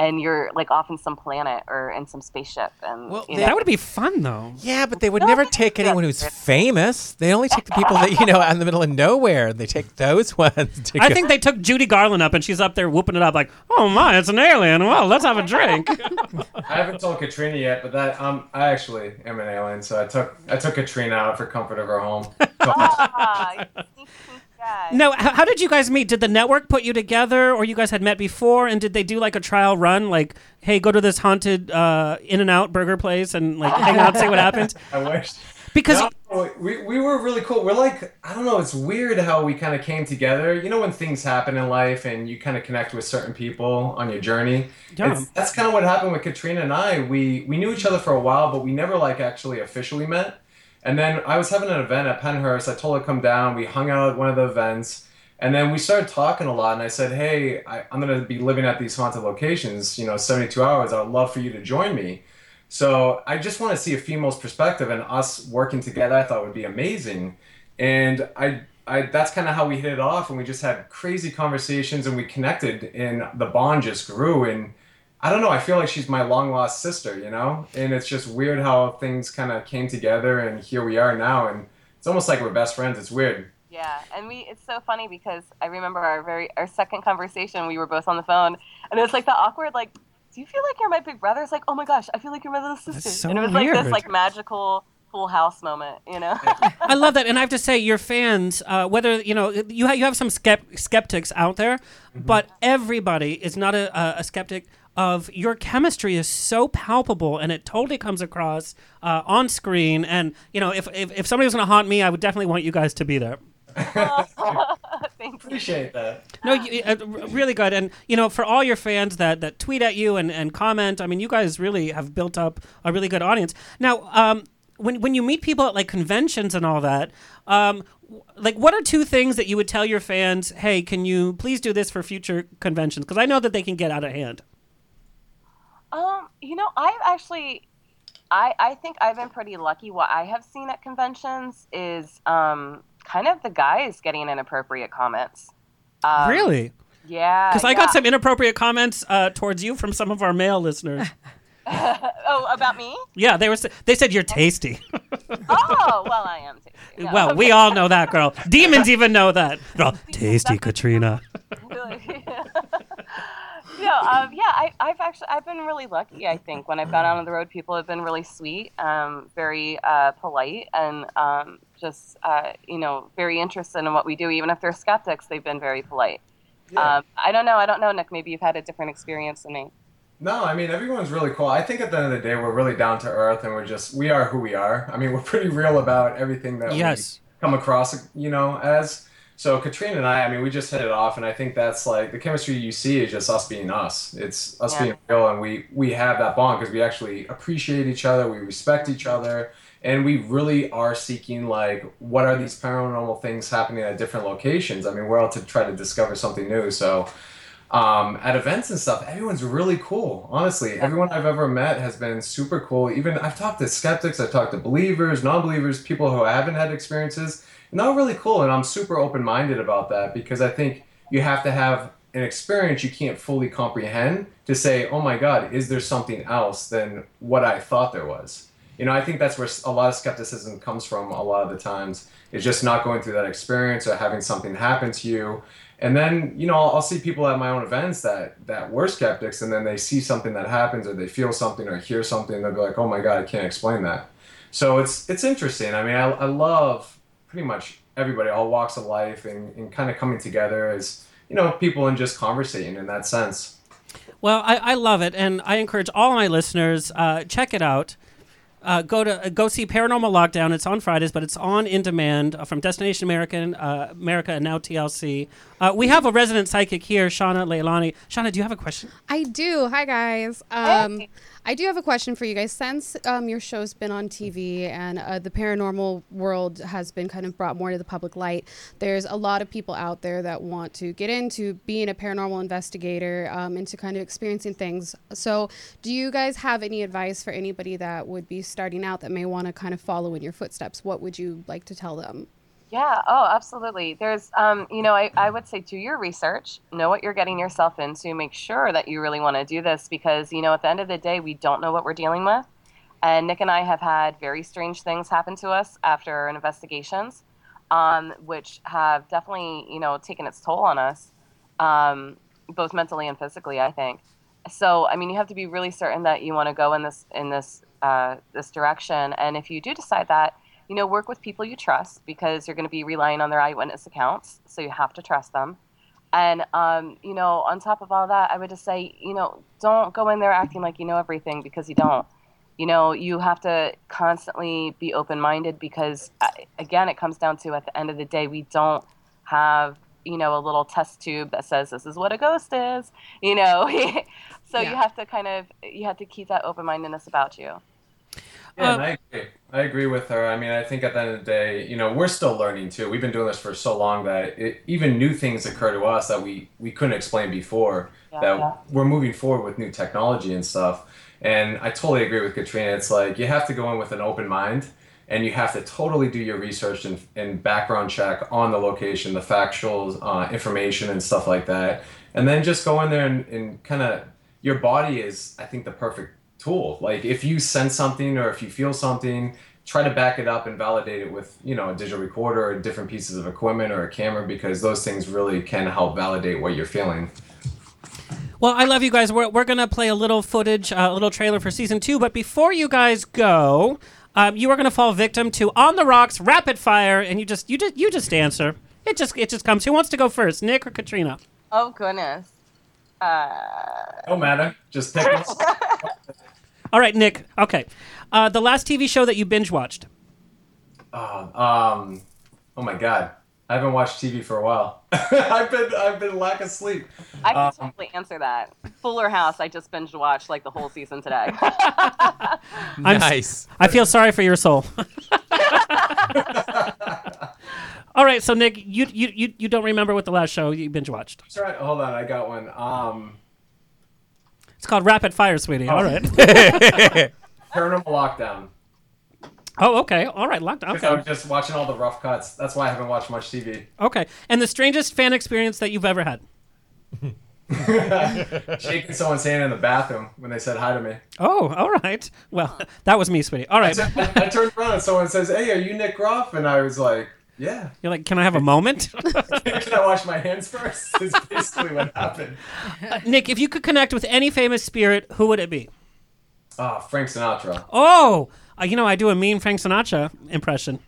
And you're like off in some planet or in some spaceship, and you know, that would be fun though. Yeah, but they would never take anyone who's famous. They only take the people that you know out in the middle of nowhere. They take those ones. To I go- think they took Judy Garland up and she's up there whooping it up like, oh my, it's an alien. Well, let's have a drink. I haven't told Katrina yet, but that um, I actually am an alien, so I took I took Katrina out for comfort of her home. Ah, no, how, how did you guys meet? Did the network put you together, or you guys had met before? And did they do like a trial run, like, hey, go to this haunted uh, In and Out burger place and like hang out, see what happens? I wish. Because No, we, we were really cool. We're like, I don't know, it's weird how we kind of came together. You know, when things happen in life and you kind of connect with certain people on your journey. Yeah. It's- that's kind of what happened with Katrina and I. We we knew each other for a while, but we never like actually officially met. And then I was having an event at Pennhurst. I told her to come down. We hung out at one of the events. And then we started talking a lot. And I said, hey, I, I'm going to be living at these haunted locations, you know, 72 hours. I would love for you to join me. So I just want to see a female's perspective, and us working together, I thought would be amazing. And I, I that's kind of how we hit it off, and we just had crazy conversations, and we connected, and the bond just grew. And I don't know, I feel like she's my long lost sister, you know. And it's just weird how things kind of came together, and here we are now, and it's almost like we're best friends. It's weird. Yeah, and we it's so funny because I remember our very our second conversation. We were both on the phone, and it was like the awkward like, "Do you feel like you're my big brother?" It's like, "Oh my gosh, I feel like you're my little sister." so and it was like this like magical Full House moment, you know. I love that, and I have to say, your fans, uh, whether you know, you ha- you have some skep- skeptics out there, but everybody is not a, a, a skeptic. Of your chemistry is so palpable, and it totally comes across uh, on screen. And you know, if if, if somebody was going to haunt me, I would definitely want you guys to be there. Thank Appreciate that. No, you, uh, really good. And you know, for all your fans that that tweet at you and, and comment, I mean, you guys really have built up a really good audience. Now, um, when when you meet people at like conventions and all that, um, w- like what are two things that you would tell your fans? Hey, can you please do this for future conventions? Because I know that they can get out of hand. Um, you know, I've actually, I I think I've been pretty lucky. What I have seen at conventions is um kind of the guys getting inappropriate comments. Um, really? Yeah. Because I yeah. got some inappropriate comments uh, towards you from some of our male listeners. oh, about me? yeah, they were. They said you're tasty. Oh, well, I am tasty. No, well, we all know that, girl. Demons even know that. They're tasty, Katrina. No, um, yeah, I, I've actually I've been really lucky. I think when I've gone out on the road, people have been really sweet, um, very uh, polite, and um, just uh, you know very interested in what we do. Even if they're skeptics, they've been very polite. Um, I don't know. I don't know, Nick. Maybe you've had a different experience than me. No, I mean everyone's really cool. I think at the end of the day, we're really down to earth, and we're just we are who we are. I mean, we're pretty real about everything that Yes. we come across, you know, as. So Katrina and I, I mean, we just hit it off, and I think that's like the chemistry you see is just us being us. It's us Yeah. being real, and we we have that bond because we actually appreciate each other, we respect each other, and we really are seeking like what are these paranormal things happening at different locations. I mean, we're out to try to discover something new. So um, at events and stuff, everyone's really cool. Honestly, everyone I've ever met has been super cool. Even I've talked to skeptics, I've talked to believers, non-believers, people who haven't had experiences, they're really cool. And I'm super open-minded about that because I think you have to have an experience you can't fully comprehend to say, oh my God, is there something else than what I thought there was? You know, I think that's where a lot of skepticism comes from a lot of the times, is just not going through that experience or having something happen to you. And then, you know, I'll, I'll see people at my own events that, that were skeptics, and then they see something that happens or they feel something or hear something, they'll be like, oh my God, I can't explain that. So it's, it's interesting. I mean, I, I love pretty much everybody, all walks of life, and, and kind of coming together as, you know, people and just conversating in that sense. Well, I, I love it, and I encourage all my listeners uh, check it out. Uh, go to uh, go see Paranormal Lockdown. It's on Fridays, but it's on in demand uh, from Destination American, uh, America, and now TLC. Uh, we have a resident psychic here, Shana Leilani. Shana, do you have a question? I do. Hi guys. Um, I do have a question for you guys. Since um, your show's been on TV and uh, the paranormal world has been kind of brought more to the public light, there's a lot of people out there that want to get into being a paranormal investigator, um, into kind of experiencing things. So, do you guys have any advice for anybody that would be starting out that may want to kind of follow in your footsteps? What would you like to tell them? Yeah, oh, absolutely. There's, um, you know, I, I would say do your research, know what you're getting yourself into, make sure that you really want to do this because, you know, at the end of the day, we don't know what we're dealing with. And Nick and I have had very strange things happen to us after investigations, um, which have definitely, you know, taken its toll on us, um, both mentally and physically, I think. So, I mean, you have to be really certain that you want to go in this in this uh, this direction. And if you do decide that, you know, work with people you trust because you're going to be relying on their eyewitness accounts. So you have to trust them. And, um, you know, on top of all that, I would just say, you know, don't go in there acting like you know everything because you don't. You know, you have to constantly be open minded because, uh, again, it comes down to at the end of the day, we don't have, you know, a little test tube that says this is what a ghost is, you know. so Yeah. you have to kind of, you have to keep that open mindedness about you. Yeah, and I agree. With her. I mean, I think at the end of the day, you know, we're still learning too. We've been doing this for so long that it, even new things occur to us that we we couldn't explain before. Yeah, that yeah. we're moving forward with new technology and stuff. And I totally agree with Katrina. It's like you have to go in with an open mind, and you have to totally do your research and, and background check on the location, the factual uh, information and stuff like that, and then just go in there and, and kind of your body is, I think, the perfect tool. Like if you sense something or if you feel something, try to back it up and validate it with, you know, a digital recorder or different pieces of equipment or a camera because those things really can help validate what you're feeling. Well, I love you guys. We're, we're going to play a little footage, uh, a little trailer for season two. But before you guys go, um, you are going to fall victim to On the Rocks Rapid Fire, and you just you just you just answer. It just it just comes. Who wants to go first, Nick or Katrina? Oh, goodness. Uh, Don't matter. Just pick one. All right, Nick. Okay, uh, the last TV show that you binge watched. Uh, um, oh my God. I haven't watched TV for a while. I've been I've been lack of sleep. I can Um, totally answer that. Fuller House, I just binge watched like the whole season today. Nice. I'm s- I feel sorry for your soul. All right, so Nick, you you you, you don't remember what the last show you binge watched? That's right. Hold on, I got one. Um, It's called Rapid Fire, sweetie. Oh. All right. Paranormal Lockdown. oh, okay. All right, locked. Because I'm just watching all the rough cuts. That's why I haven't watched much TV. Okay. And the strangest fan experience that you've ever had? Shaking someone's hand in the bathroom when they said hi to me. Oh, all right. Well, that was me, sweetie. All right. I, I turned around and someone says, "Hey, are you Nick Groff?" And I was like, "Yeah." You're like, can I have a moment? Can I wash my hands first? Is basically what happened. Uh, Nick, if you could connect with any famous spirit, who would it be? Ah, Frank Sinatra. Oh, uh, you know, I do a mean Frank Sinatra impression.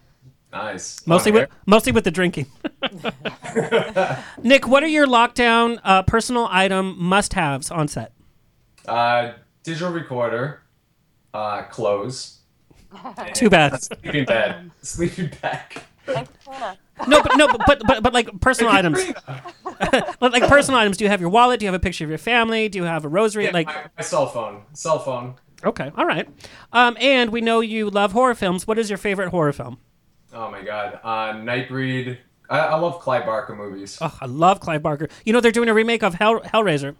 Nice. Mostly with mostly with the drinking. Nick, what are your lockdown uh, personal item must-haves on set? Uh, digital recorder, uh, clothes. Too bad. Sleeping bag. Sleeping bag. No, but no, but but but, but like personal items. Like personal items. Do you have your wallet? Do you have a picture of your family? Do you have a rosary? Yeah, like my, my cell phone. Cell phone. okay, all right. Um, and we know you love horror films. What is your favorite horror film? Oh my god. Uh, Nightbreed. I, I love Clive Barker movies. Oh, I love Clive Barker. You know they're doing a remake of Hell Hellraiser.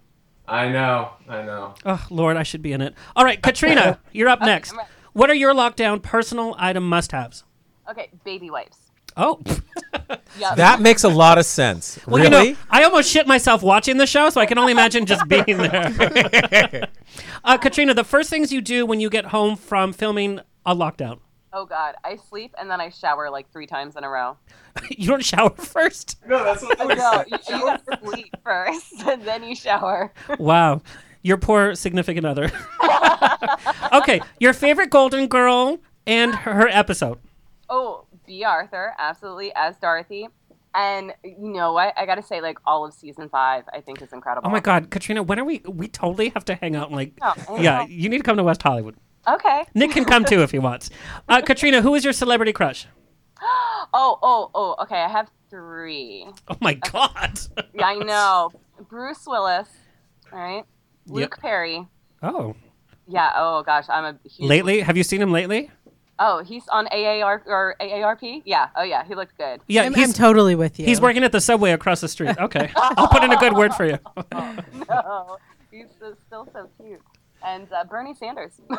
I know. I know. Oh Lord, I should be in it. All right, Katrina, you're up next. What are your lockdown personal item must-haves? okay, baby wipes. Oh, Yeah. That makes a lot of sense. well, really? you know, I almost shit myself watching the show, so I can only imagine just being there. uh, Katrina, the first things you do when you get home from filming a lockdown, Oh God, I sleep and then I shower like three times in a row. you don't shower first. No, that's what I always No, you, you gotta sleep first and then you shower. Wow, your poor significant other. okay, your favorite Golden Girl and her episode. Oh, Bea Arthur, absolutely, as Dorothy. And you know what? I gotta say, like all of season five, I think is incredible. Oh my God, Katrina, when are we? We totally have to hang out. And like, Oh, yeah, you need to come to West Hollywood. Okay. Nick can come too if he wants. Uh, Katrina, who is your celebrity crush? Oh, oh, oh. Okay, I have three. Oh my God. Yeah, I know. Bruce Willis. All right. Luke Perry. Oh, Yeah. Oh gosh, I'm a huge. lately, have you seen him lately? Oh, he's on AAR or AARP. Yeah. Oh yeah, he looked good. Yeah, I'm, he's I'm totally with you. he's working at the subway across the street. Okay, I'll put in a good word for you. Oh, no, he's still so cute. And uh, Bernie Sanders.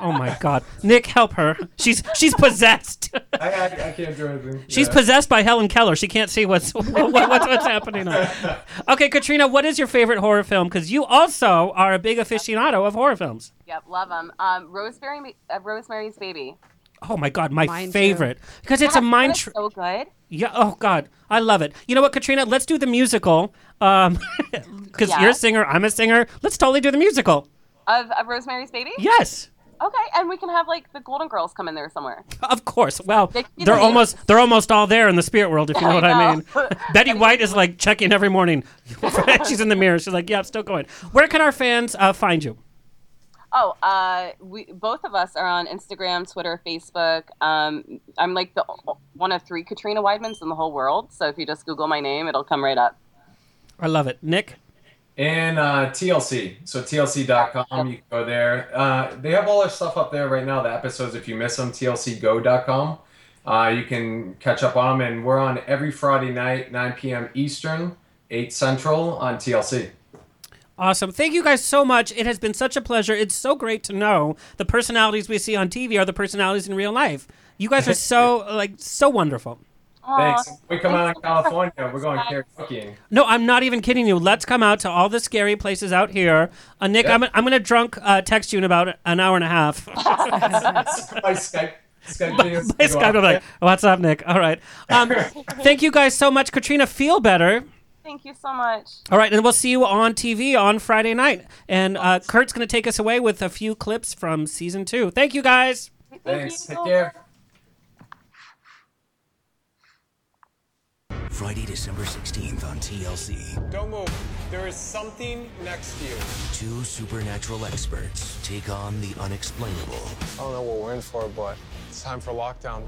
Oh my God, Nick, help her. She's she's possessed. I, I, I can't do anything. She's Yeah. possessed by Helen Keller. She can't see what's what, what's what's happening. On. Okay, Katrina, what is your favorite horror film? Because you also are a big aficionado of horror films. yep, love them. Um, Rosemary, uh, Rosemary's Baby. Oh my God, my Mine too. favorite because it's a mind. that's Tr- so good. yeah. Oh God, I love it. You know what, Katrina? Let's do the musical. Um, because Yeah. you're a singer, I'm a singer. Let's totally do the musical. Of, of Rosemary's Baby. Yes. Okay, and we can have like the Golden Girls come in there somewhere. Of course. Well, They- they're almost they're almost all there in the spirit world, if you know what I mean. Betty White is like checking every morning. She's in the mirror. She's like, "Yeah, I'm still going." Where can our fans uh, find you? Oh, uh, we both of us are on Instagram, Twitter, Facebook. Um, I'm like the one of three Katrina Weidmans in the whole world. So if you just Google my name, it'll come right up. I love it, Nick. And uh, TLC. So TLC.com, you can go there. Uh, they have all their stuff up there right now. The episodes, if you miss them, TLCGo.com. Uh, you can catch up on them. And we're on every Friday night, 9 p.m. Eastern, 8 Central on TLC. Awesome. Thank you guys so much. It has been such a pleasure. It's so great to know the personalities we see on TV are the personalities in real life. You guys are so like so wonderful. Thanks. We come out in California. We're going karaokeing. No, I'm not even kidding you. Let's come out to all the scary places out here. Uh, Nick, I'm, I'm going to drunk uh, text you in about an hour and a half. My Skype. Skype videos By go Skype, out I'm like, what's up, Nick? All right. Um, thank you guys so much. Katrina, feel better. Thank you so much. All right, and we'll see you on TV on Friday night. And uh, Kurt's going to take us away with a few clips from season two. Thank you guys. Thanks. Take care. Friday, December 16th on TLC. Don't move. There is something next to you. Two supernatural experts take on the unexplainable. I don't know what we're in for, but It's time for lockdown.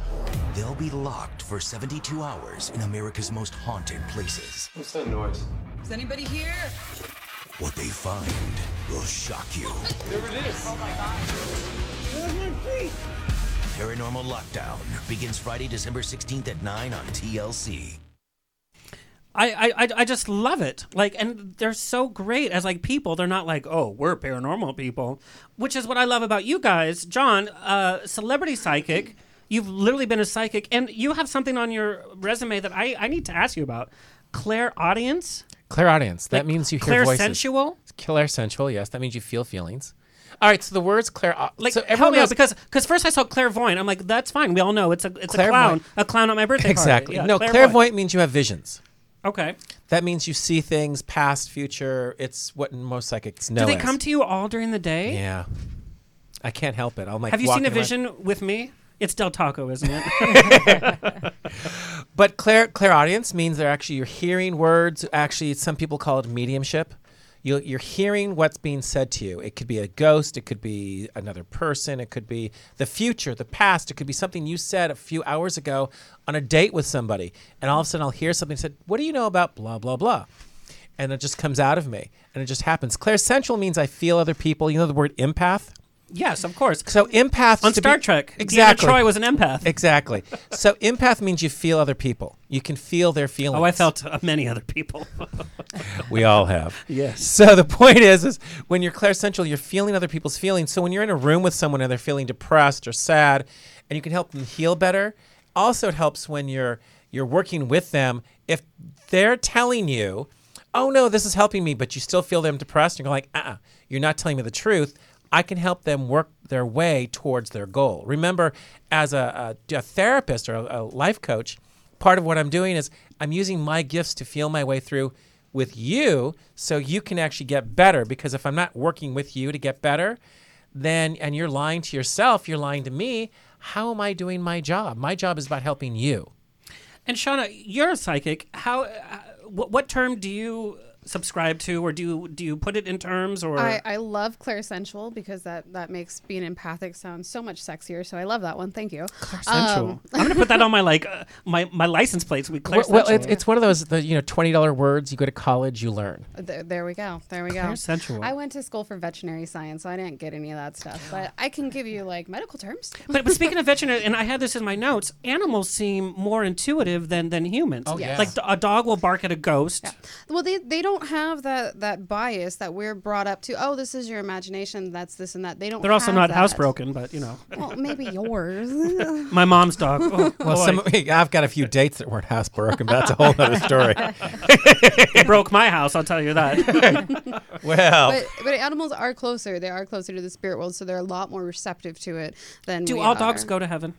They'll be locked for 72 hours in America's most haunted places. What's that noise? Is anybody here? What they find will shock you. There it is. Oh my god. Paranormal Lockdown begins Friday, December 16th at 9 on TLC. I, I, I- just love it. Like, and they're so great as like people. They're not like, oh, we're paranormal people, which is what I love about you guys. John, uh, celebrity psychic. You've literally been a psychic, and you have something on your resume that I, I need to ask you about. Clairaudience. Claire audience. That Like means you hear voices. clairsensual? Clairsensual, yes. That means you feel feelings. All right, so the words clair. Like, so help everyone me out knows- because because first I saw clairvoyant. I'm like, that's fine. We all know it's a it's a clown, a clown at my birthday Exactly. party. Yeah, no, clairvoyant. means you have visions. Okay. That means you see things past, future. It's what most psychics know. Do they as. come to you all during the day? Yeah. I can't help it. I'm like. Have you seen a around- vision with me? It's Del Taco, isn't it? But clair clairaudience means they're actually you're hearing words. Actually, some people call it mediumship. You, you're hearing what's being said to you. It could be a ghost. It could be another person. It could be the future, the past. It could be something you said a few hours ago on a date with somebody, and all of a sudden I'll hear something said. What do you know about blah blah blah? And it just comes out of me, and it just happens. Clairsentient means I feel other people. You know the word empath. Yes, of course. So empath On Star be- Trek, Deanna exactly. Troi was an empath. Exactly. So empath means you feel other people. You can feel their feelings. Oh, I felt uh, many other people. We all have. Yes. So the point is, is when you're clairsentient, you're feeling other people's feelings. So when you're in a room with someone and they're feeling depressed or sad, and you can help them heal better. Also, it helps when you're you're working with them. If they're telling you, "Oh no, this is helping me," but you still feel them depressed, and you're like, "Uh, uh you're not telling me the truth." I can help them work their way towards their goal. Remember, as a, a, a therapist or a, a life coach, part of what I'm doing is I'm using my gifts to feel my way through with you so you can actually get better because if I'm not working with you to get better, then and you're lying to yourself, you're lying to me, how am I doing my job? My job is about helping you. And Shana, you're a psychic. How? Uh, what, what term do you subscribe to, or do you, do you put it in terms, or I, I love clairsensual because that, that makes being empathic sound so much sexier. So I love that one. Thank you. sensual? Um, I'm gonna put that on my like uh, my my license plates. We Well, well, it's, it's one of those the you know twenty dollar words. You go to college, you learn. There, there we go. There we go. Clairsensual. I went to school for veterinary science, so I didn't get any of that stuff. But I can give you like medical terms. but, but speaking of veterinary, and I had this in my notes, animals seem more intuitive than than humans. Oh, yeah. Like a dog will bark at a ghost. Yeah. Well, they, they don't have that, that bias that we're brought up to. Oh, this is your imagination. That's this and that. They don't. They're also not that. housebroken, but you know. Well, maybe yours. My mom's dog. Oh, Well, some, I've got a few dates that weren't housebroken, but that's a whole other story. it broke my house. I'll tell you that. well, but, but animals are closer. They are closer to the spirit world, so they're a lot more receptive to it than. Do we all dogs go to heaven?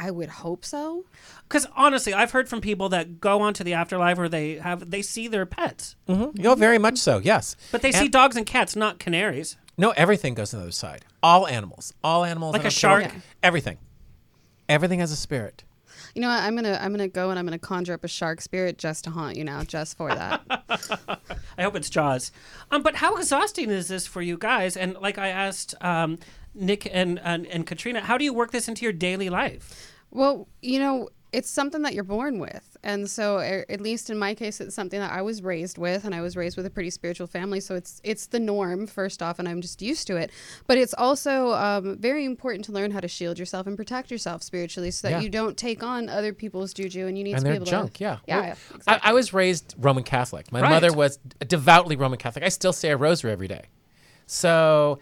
I would hope so. Because honestly, I've heard from people that go on to the afterlife where they have they see their pets, mm-hmm. oh, very much so. Yes, but they And- see dogs and cats, not canaries. No, everything goes to the other side. All animals, all animals, Like a don't care what- shark? Everything, everything has a spirit. You know what? I'm gonna I'm gonna go and I'm gonna conjure up a shark spirit just to haunt you now, just for that. I hope it's Jaws. Um, but how exhausting is this for you guys? And like I asked um, Nick and, and and Katrina, how do you work this into your daily life? Well, you know, it's something that you're born with. And so at least in my case it's something that I was raised with and I was raised with a pretty spiritual family, so it's it's the norm first off and I'm just used to it. But it's also um, very important to learn how to shield yourself and protect yourself spiritually so that Yeah. you don't take on other people's juju and you need and to be they're able junk. to Yeah, Yeah. Well, yeah. I, I was raised Roman Catholic. My Right. mother was devoutly Roman Catholic. I still say a rosary every day. So,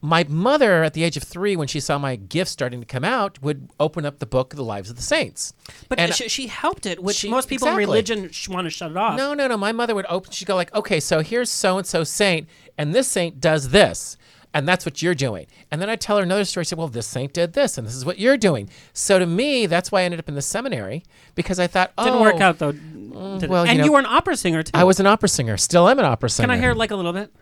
my mother, at the age of three, when she saw my gifts starting to come out, would open up the book of the lives of the saints. But And- she, she helped it, which She- most people exactly. in religion want to shut it off. No, no, no. My mother would open. She'd go like, "Okay, so here's so and so saint, and this saint does this, and that's what you're doing." And then I tell her another story. Say, "Well, this saint did this, and this is what you're doing." So to me, that's why I ended up in the seminary because I thought, "Oh, Didn't work oh, out though. did well, and know, you were an opera singer too. I was an opera singer. Still am an opera singer. Can I hear like a little bit?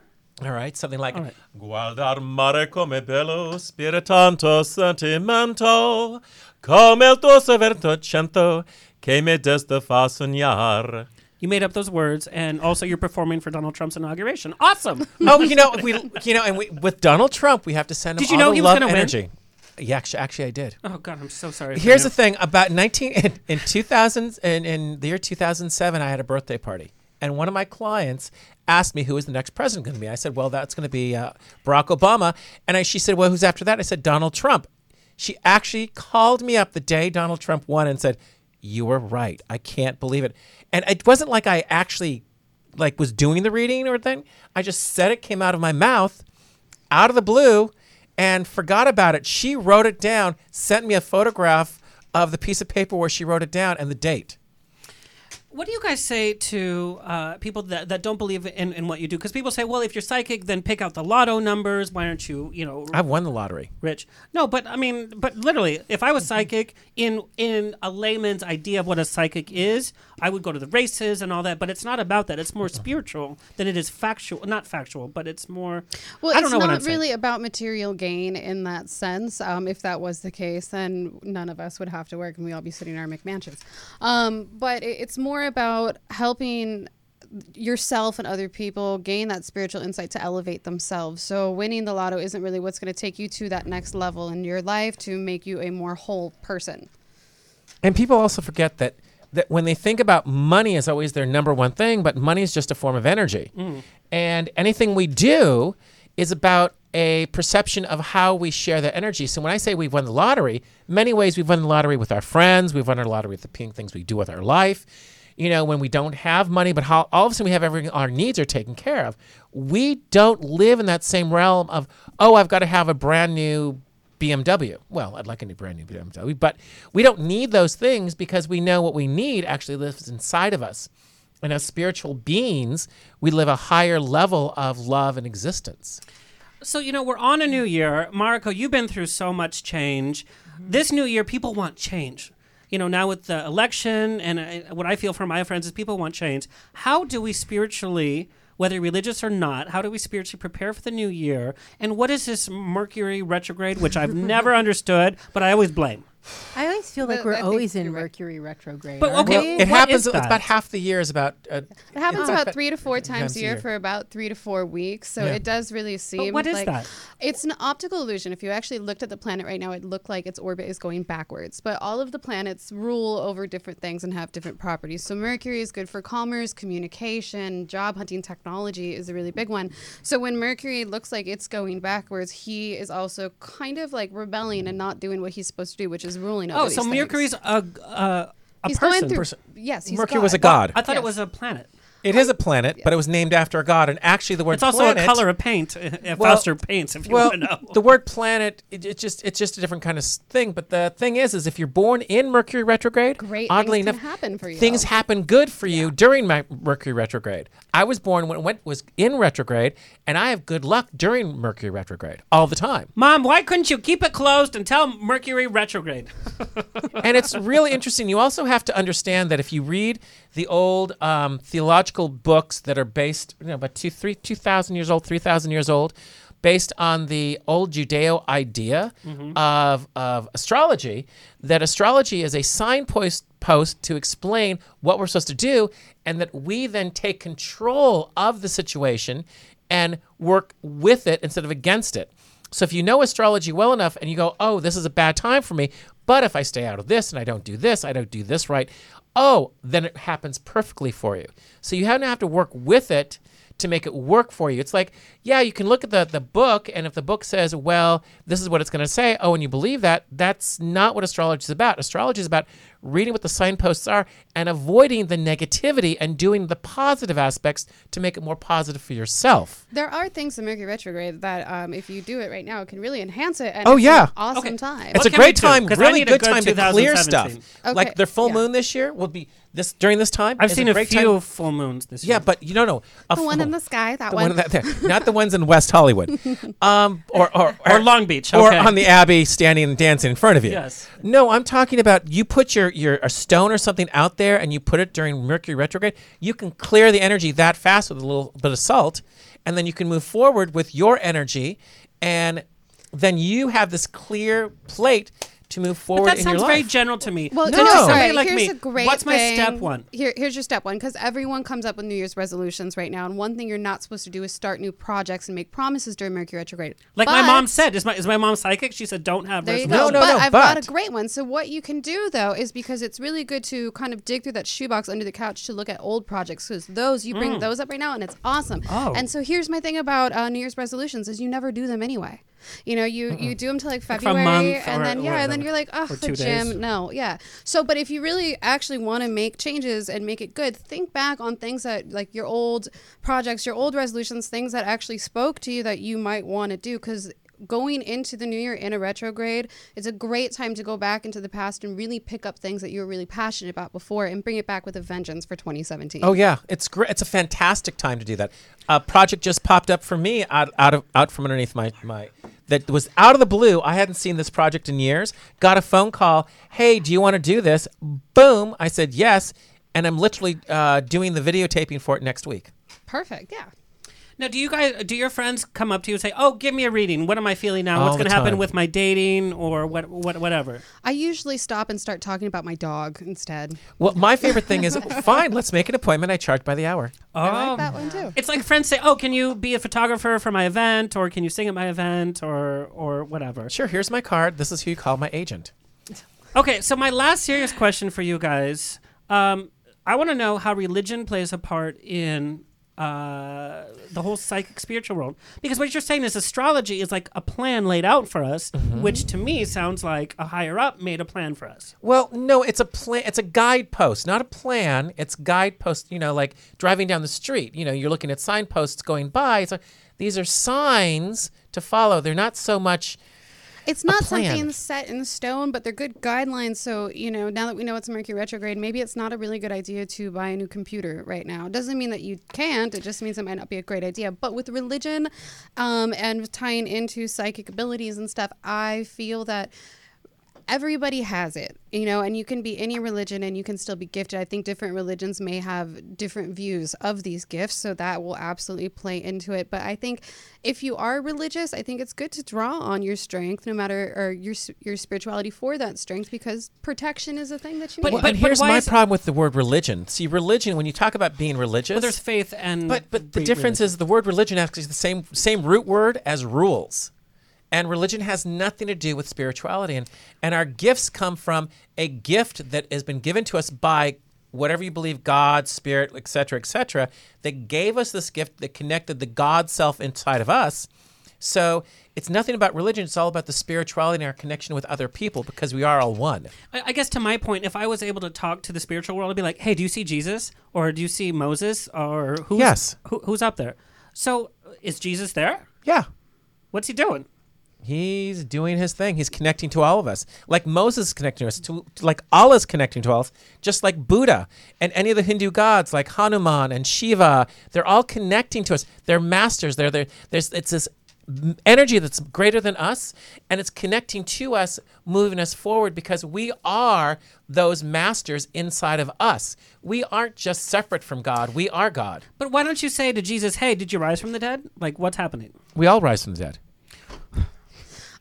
All right, something like right. Guardar mare come bello spiritanto sentimento come il tuo severto cento che mi desta fa sognar. You made up those words, and also you're performing for Donald Trump's inauguration. Awesome. oh, you know, we, you know, and we, with Donald Trump, we have to send him Did you know he was love gonna win? Yeah, actually, actually, I did. Oh God, I'm so sorry. Here's the thing about 19 in, in 2000 in, in the year 2007 I had a birthday party and one of my clients asked me who is the next president going to be. I said, "Well, that's going to be uh, Barack Obama." And I, she said, "Well, who's after that?" I said, "Donald Trump." She actually called me up the day Donald Trump won and said, "You were right. I can't believe it." And it wasn't like I actually like was doing the reading or thing. I just said it came out of my mouth out of the blue and forgot about it. She wrote it down, sent me a photograph of the piece of paper where she wrote it down and the date. What do you guys say to uh, people that, that don't believe in, in what you do? Because people say, well, if you're psychic, then pick out the lotto numbers. Why aren't you, you know, I've won the lottery. rich? No, but I mean, but literally, if I was psychic in in a layman's idea of what a psychic is, I would go to the races and all that. But it's not about that. It's more spiritual than it is factual. Not factual, but it's more. Well, I don't it's know what I'm not saying. really about material gain in that sense. Um, if that was the case, then none of us would have to work and we'd all be sitting in our McMansions. Um, but it, it's more about helping yourself and other people gain that spiritual insight to elevate themselves. So winning the lotto isn't really what's going to take you to that next level in your life to make you a more whole person. And people also forget that that when they think about money is always their number one thing, but money is just a form of energy. Mm. And anything we do is about a perception of how we share that energy. So when I say we've won the lottery, many ways we've won the lottery with our friends, we've won our lottery with the things we do with our life. You know, when we don't have money, but how all of a sudden we have everything, our needs are taken care of. We don't live in that same realm of, oh, I've got to have a brand new BMW. Well, I'd like a new brand new BMW, but we don't need those things because we know what we need actually lives inside of us. And as spiritual beings, we live a higher level of love and existence. So, you know, we're on a new year. Mariko, you've been through so much change. This new year, people want change. You know, now with the election, and uh, what I feel from my friends is people want change. How do we spiritually, whether religious or not, how do we spiritually prepare for the new year? And what is this Mercury retrograde, which I've never understood, but I always blame? I always feel like we're I always in Mercury retrograde. But okay, we? It happens. It's about half the year is about. Uh, It happens it's about three to four times times a a year year. for about three to four weeks. So Yeah. it does really seem what is like that? it's an optical illusion. If you actually looked at the planet right now, it looked like its orbit is going backwards. But all of the planets rule over different things and have different properties. So Mercury is good for commerce, communication, job hunting, technology is a really big one. So when Mercury looks like it's going backwards, he is also kind of like rebelling and not doing what he's supposed to do, which is ruling over Oh, these so things. Mercury's a, a, a He's person. going through. Person. Yes, he's Mercury God. was a god. I thought Yes. it was a planet. It is a planet, but it was named after a god. And actually, the word It's also planet, a color of paint. If Well- Foster paints, if you well, want to know. the word planet, it, it just it's just a different kind of thing. But the thing is, is if you're born in Mercury retrograde, Great oddly things enough, happen for you. things happen good for you during my Mercury retrograde. I was born when it went was in retrograde, and I have good luck during Mercury retrograde all the time. Mom, why couldn't you keep it closed until Mercury retrograde? and it's really interesting. You also have to understand that if you read the old um, theological books that are based, you know, about two, three, two thousand years old, three thousand years old, based on the old Judeo idea of of astrology, that astrology is a signpost post to explain what we're supposed to do, and that we then take control of the situation and work with it instead of against it. So if you know astrology well enough and you go, oh, this is a bad time for me, but if I stay out of this and I don't do this, I don't do this right, oh, then it happens perfectly for you. So you to have to work with it to make it work for you. It's like, yeah, you can look at the, the book, and if the book says, well, this is what it's going to say, oh, and you believe that, that's not what astrology is about. Astrology is about reading what the signposts are and avoiding the negativity and doing the positive aspects to make it more positive for yourself. There are things in Mercury retrograde that, um, if you do it right now, it can really enhance it. And Oh, it's yeah. an awesome Okay. time. It's What a great do? time, 'Cause I really good good time to clear stuff. Okay, Like their full yeah. moon this year will be this during this time. I've seen a a, great few time. full moons this year. Yeah, but you don't know a the one in the sky, that the one. one that there, not the ones in West Hollywood, um, or or, Or Long Beach, or on the Abbey, standing and dancing in front of you. Yes. No, I'm talking about you put your your a stone or something out there and you put it during Mercury retrograde. You can clear the energy that fast with a little bit of salt, and then you can move forward with your energy, and then you have this clear plate to move But forward that in sounds your very general to me. Well, To no, just somebody like here's me, a great what's my step one? Here, here's your step one because everyone comes up with New Year's resolutions right now, and one thing you're not supposed to do is start new projects and make promises during Mercury retrograde. Like my mom said, is my is my mom psychic? She said don't have There you resolutions. go. but I've got a great one. So what you can do though is because it's really good to kind of dig through that shoebox under the couch to look at old projects because those you bring Mm. those up right now and it's awesome. Oh. And so here's my thing about uh, New Year's resolutions is you never do them anyway. You know, you you do them till like Like February, month and or- then yeah, and then you're like, oh, gym, days. no, yeah. So, but if you really actually want to make changes and make it good, think back on things that like your old projects, your old resolutions, things that actually spoke to you that you might want to do because going into the new year in a retrograde it's a great time to go back into the past and really pick up things that you were really passionate about before and bring it back with a vengeance for 2017 Oh yeah, it's great. It's a fantastic time to do that. A project just popped up for me out out of out from underneath my my that was out of the blue. I hadn't seen this project in years. Got a phone call. Hey, do you want to do this? Boom! I said yes, and I'm literally uh, doing the videotaping for it next week. perfect yeah Now, do you guys, do your friends come up to you and say, "Oh, give me a reading. What am I feeling now? All What's going to happen time. with my dating or what, what, whatever?" i usually stop and start talking about my dog instead Well, my favorite thing is fine. Let's make an appointment. I charge by the hour. i Oh. like that one too It's like friends say, "Oh, can you be a photographer for my event, or can you sing at my event, or or whatever." Sure. Here's my card. This is who you call my agent. Okay, so my last serious question for you guys, um, I want to know how religion plays a part in uh, the whole psychic spiritual world. Because what you're saying is astrology is like a plan laid out for us, Mm-hmm. which to me sounds like a higher up made a plan for us. Well, no, it's a plan. It's a guidepost, not a plan. It's guidepost. You know, like driving down the street. You know, you're looking at signposts going by. It's like these are signs to follow. They're not so much. It's not something set in stone, but they're good guidelines. So, you know, now that we know it's Mercury retrograde, maybe it's not a really good idea to buy a new computer right now. It doesn't mean that you can't, it just means it might not be a great idea. But with religion um, and tying into psychic abilities and stuff, I feel that everybody has it, you know, and you can be any religion and you can still be gifted. I think different religions may have different views of these gifts, so that will absolutely play into it. But I think if you are religious, I think it's good to draw on your strength, no matter or your your spirituality for that strength, because protection is a thing that you But- need. Well, and here's my problem with the word religion. See, religion. When you talk about being religious, Well, there's faith and but but the re- difference is the word religion actually is the same same root word as rules. And religion has nothing to do with spirituality. And, and our gifts come from a gift that has been given to us by whatever you believe, God, Spirit, et cetera, et cetera, that gave us this gift that connected the God self inside of us. So it's nothing about religion. It's all about the spirituality and our connection with other people because we are all one. I, I guess to my point, if I was able to talk to the spiritual world, I'd be like, "Hey, do you see Jesus, or do you see Moses, or who's Yes. who, who's up there?" So, is Jesus there? Yeah. What's he doing? He's doing his thing. He's connecting to all of us, like Moses is connecting to us, to, like Allah's connecting to us, just like Buddha and any of the Hindu gods, like Hanuman and Shiva. They're all connecting to us. They're masters. They're, they're there's it's this energy that's greater than us, and it's connecting to us, moving us forward because we are those masters inside of us. We aren't just separate from God. We are God. But why don't you say to Jesus, "Hey, did you rise from the dead? Like, what's happening?" We all rise from the dead.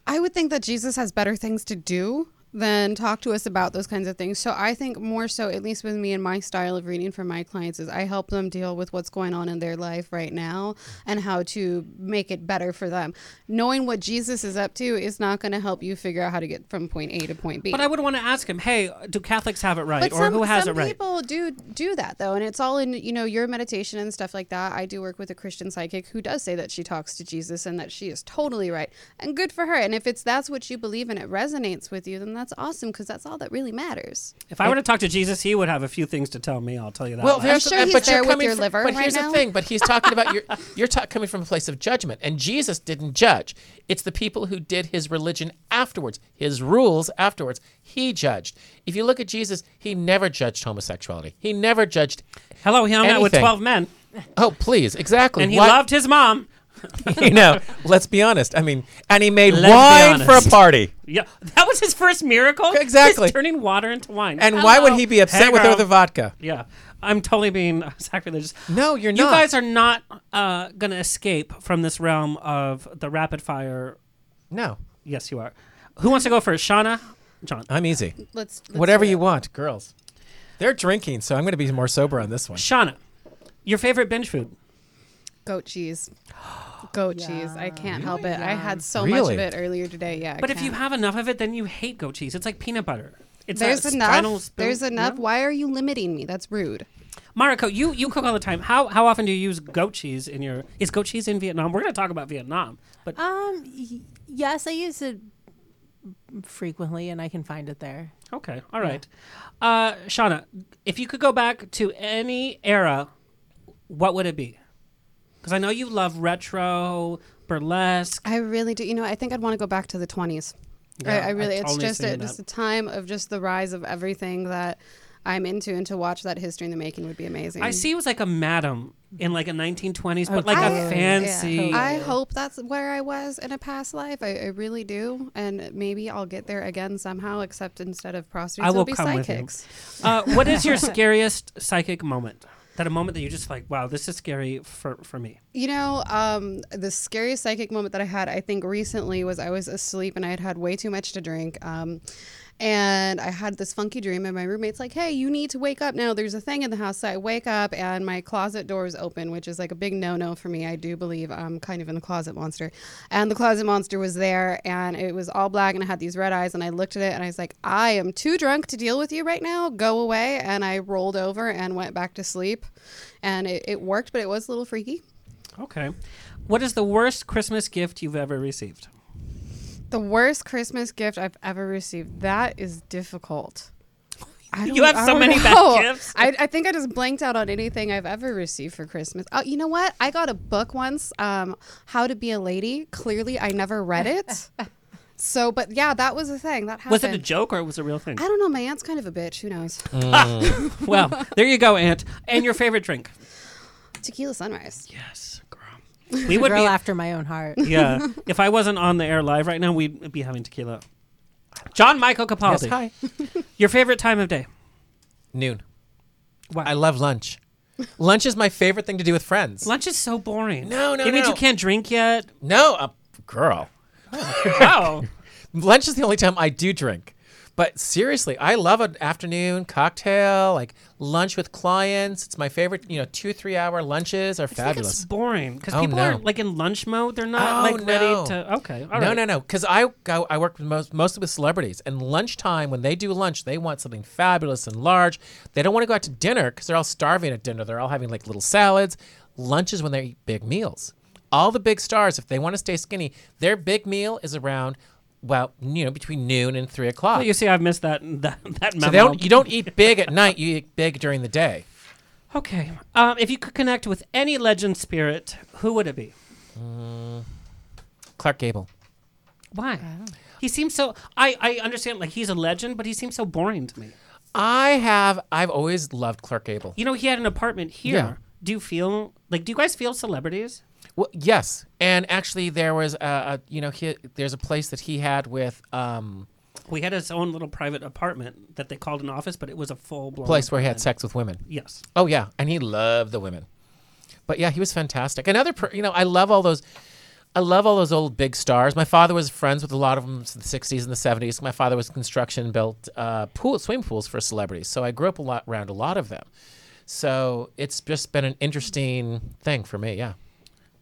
I would think that Jesus has better things to do than talk to us about those kinds of things. So I think more so, at least with me and my style of reading for my clients, is I help them deal with what's going on in their life right now and how to make it better for them. Knowing what Jesus is up to is not going to help you figure out how to get from point A to point B. But I would want to ask him, "Hey, do Catholics have it right, But or some, who has some it right?" people do do that though, and it's all in you know your meditation and stuff like that. I do work with a Christian psychic who does say that she talks to Jesus and that she is totally right, and good for her. And if it's that's what you believe and it resonates with you, then that's awesome because that's all that really matters. If I were to talk to Jesus, he would have a few things to tell me. I'll tell you that. Well, much. there's sure he's but there you're with coming your from- liver But right here's now. the thing. But he's talking about your you're ta- coming from a place of judgment, and Jesus didn't judge. It's the people who did his religion afterwards, his rules afterwards. He judged. If you look at Jesus, he never judged homosexuality. He never judged. Hello, he hung out with twelve men, Oh, please, exactly. and he Why- loved his mom. you know, let's be honest. I mean, and he made Let's be wine for a honest. party. Yeah, that was his first miracle. Exactly. He's turning water into wine. And why would Hello. he be upset Hey, with girl. other vodka? Yeah, I'm totally being sacrilegious. No, you're not You not. guys are not uh, going to escape from this realm of the rapid fire. No. Yes, you are. Who wants to go first? Shana, John? I'm easy. Let's- let's Whatever do you want, girls. They're drinking, so I'm going to be more sober on this one. Shana, your favorite binge food? Goat cheese. Goat cheese. I can't help it. I had so much of it earlier today. Yeah. I But if you have enough of it, then you hate goat cheese. It's like peanut butter. It's there's a enough. final spoon- There's enough. No? Why are you limiting me? That's rude. Mariko, you you cook all the time. How how often do you use goat cheese in your? Is goat cheese in Vietnam? We're going to talk about Vietnam, but Um, y- yes, I use it frequently, and I can find it there. Okay, all right. Uh, Shana, if you could go back to any era, what would it be? Because I know you love retro, burlesque. I really do. You know, I think I'd want to go back to the 20s. Yeah, I, I really, I've it's totally just seen a, just a time of just the rise of everything that I'm into, and to watch that history in the making would be amazing. I see it was like a madam in like a 1920s, but like a fancy. Yeah. I hope that's where I was in a past life. I, I really do, and maybe I'll get there again somehow. Except instead of prostitutes, I will it'll be come with you. psychics. Uh, what is your scariest psychic moment? That a moment that you just like, wow, this is scary for for me. You know, um, the scariest psychic moment that I had, I think, recently was I was asleep and I had had way too much to drink. Um, and I had this funky dream, and my roommate's like, "Hey, you need to wake up now. There's a thing in the house." So I wake up, and my closet door is open, which is like a big no-no for me. I do believe I'm kind of in the closet monster, and the closet monster was there, and it was all black, and it had these red eyes, and I looked at it, and I was like, "I am too drunk to deal with you right now. Go away." And I rolled over and went back to sleep, and it, it worked, but it was a little freaky. Okay. What is the worst Christmas gift you've ever received? The worst Christmas gift I've ever received. That is difficult. I You don't- have I so don't many bad gifts. I, I think I just blanked out on anything I've ever received for Christmas. Oh, you know what? I got a book once, um, How to Be a Lady. Clearly, I never read it. so, but yeah, that was a thing that happened. Was it a joke or was it a real thing? I don't know. My aunt's kind of a bitch. Who knows? Mm. well, there you go, Aunt. And your favorite drink? Tequila Sunrise. Yes, girl. We We would girl be after my own heart. yeah. If I wasn't on the air live right now, we'd be having tequila. John Michael Capaldi. Yes, hi. Your favorite time of day? Noon. I love lunch. lunch is my favorite thing to do with friends. Lunch is so boring. No, no, It means no. you can't drink yet. No, uh, girl. wow. Lunch is the only time I do drink. But seriously, I love an afternoon cocktail, like lunch with clients. It's my favorite. You know, two three hour lunches are I fabulous. it's boring because Oh, people no. are like in lunch mode. They're not Oh, like no. ready to. Okay, all no, right. no, no. Because I go, I work with most, mostly with celebrities, and lunchtime when they do lunch, they want something fabulous and large. They don't want to go out to dinner because they're all starving at dinner. They're all having like little salads. Lunch is when they eat big meals. All the big stars, if they want to stay skinny, their big meal is around, well, you know, between noon and three o'clock. Well, you see, I've missed that that that memo. so they don't, you don't eat big at night. You eat big during the day. Okay. Um, if you could connect with any legend spirit, who would it be? Clark Gable. Why? He seems so. I I understand. Like he's a legend, but he seems so boring to me. I have. I've always loved Clark Gable. You know, he had an apartment here. Yeah. Do you feel like? Do you guys feel celebrities? Well, yes, and actually, there was a, a you know, he, there's a place that he had with um, We had his own little private apartment that they called an office, but it was a full blown place where he had sex with women. Yes. Oh yeah, and he loved the women. But yeah, he was fantastic. Another, per, you know, I love all those. I love all those old big stars. My father was friends with a lot of them in the '60s and the '70s. My father was construction built uh, pool swimming pools for celebrities, so I grew up a lot around a lot of them. So it's just been an interesting thing for me. Yeah.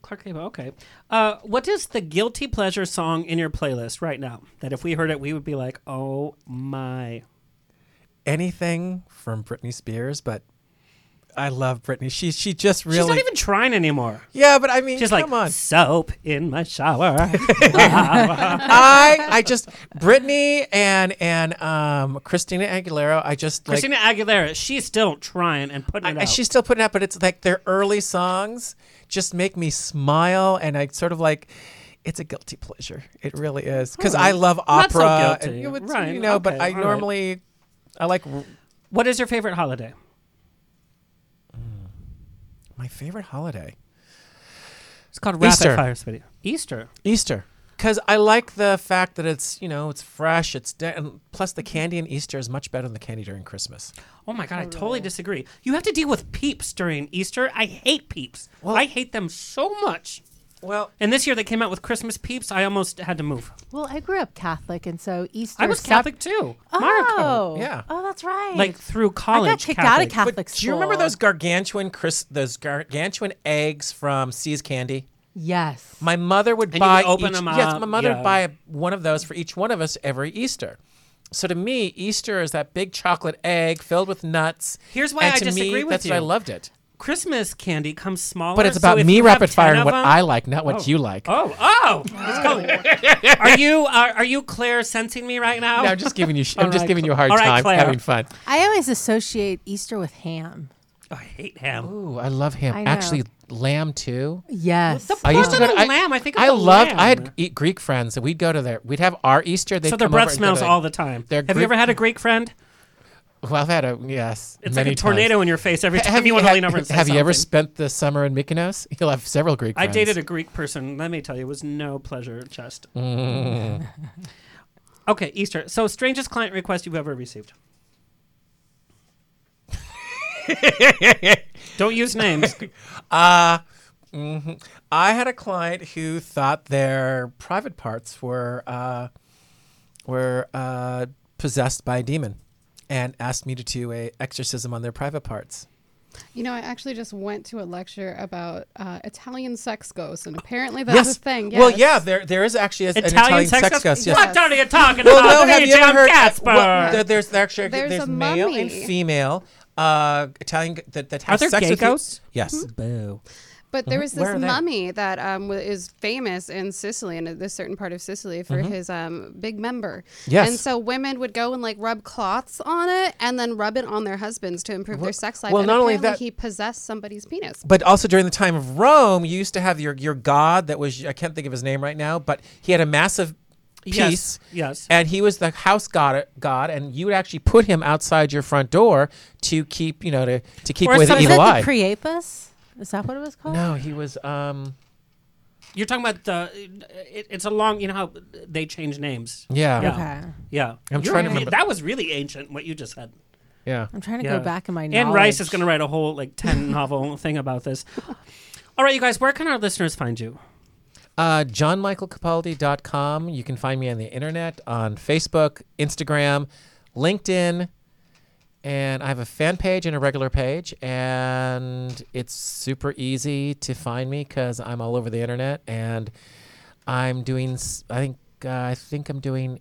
Clark Gable. Okay. Uh, what is the guilty pleasure song in your playlist right now? That if we heard it, we would be like, "Oh my!" Anything from Britney Spears, but I love Britney. She she just really She's not even trying anymore. Yeah, but I mean, she's come like on. soap in my shower. I I just Britney and and um Christina Aguilera. I just like Christina Aguilera, she's still trying and putting it I, out. she's still putting it out, but it's like their early songs just make me smile, and I sort of like. It's a guilty pleasure. It really is because Oh, I love not so opera. guilty. and, you, know, it's- Right, you know, but I all right. normally I like What is your favorite holiday? Mm. my favorite holiday. It's called Rapid Easter. Fire Video. Easter. Easter. Because I like the fact that it's you know it's fresh. It's de- and plus the mm-hmm. candy in Easter is much better than the candy during Christmas. Oh my god, I totally disagree. You have to deal with peeps during Easter. I hate peeps. I hate them so much. Well, and this year they came out with Christmas peeps. I almost had to move. Well, I grew up Catholic, and so Easter. I was sep- Catholic too. Oh, Mariko. Yeah. Oh, that's right. Like through college. I got kicked out of Catholic But school. do you remember those gargantuan Chris, those gargantuan eggs from See's Candy? Yes. My mother would And you buy would open each, them Yes, up, my mother yeah. would buy one of those for each one of us every Easter. So to me, Easter is that big chocolate egg filled with nuts. Here's why and I to disagree me, with that's you. why I loved it. Christmas candy comes smaller. But it's so about if me you have rapid 10 firing of what them- I like, not what Oh. you like. Oh, oh! Let's go. are you are, are you Claire sensing me right now? No, I'm just giving you. sh- I'm just right, giving you a hard all right, time, Claire. having fun. I always associate Easter with ham. Oh, I hate ham. Ooh, I love ham. I know. Actually, lamb too. Yes. The I used to go to of the lamb, I think of I the loved. I had eat Greek friends, and we'd go to their. We'd have our Easter. They'd so their breath smells to- all the time. their Have you ever had a Greek friend? Well, I've had a yes. It's many like a tornado times. in your face every time have you want to lean over and say Have you ever spent the summer in Mykonos? You'll have several Greek I dated a Greek person. Let me tell you, it was no pleasure, chest. Mm. okay, Easter. So, strangest client request you've ever received? Don't use names. Uh, mhm. I had a client who thought their private parts were uh, were uh, possessed by a demon, and asked me to do a exorcism on their private parts. You know, I actually just went to a lecture about uh, Italian sex ghosts, and apparently that's yes. a thing. Well, yeah, there there is actually a, an Italian Italian sex sex, ghost? ghost. Yes. What are you talking Well, about? no, have you ever heard? uh, well, there- there's actually There's there's a male and female uh, Italian g- that that have there sex gay with you- ghosts? Yes. Boo. But there was Where this are they? mummy that um, wa- is famous in Sicily, in this certain part of Sicily, for Mhm. his um, big member. Yes. And so women would go and like rub cloths on it, and then rub it on their husbands to improve their sex life. well, and not only apparently that- he possessed somebody's penis. But also during the time of Rome, you used to have your your god that was I can't think of his name right now, but he had a massive Yes, piece. yes. And he was the house god god and you would actually put him outside your front door to keep, you know, to, to keep Or away the some- evil is eye. it the Priapus? Is that what it was called? no, he was um You're talking about the. It, it's a long. You know how they change names. Yeah. Yeah. Okay. Yeah. I'm You're trying to really- remember- That was really ancient. What you just said. Yeah. I'm trying to go back in my Anne Rice is going to write a whole like ten novel thing about this. All right, you guys. Where can our listeners find you? Uh, JohnMichaelCapaldi.com. You can find me on the internet, on Facebook, Instagram, LinkedIn, and I have a fan page and a regular page. And it's super easy to find me because I'm all over the internet. And I'm doing, I think, uh, I think I'm doing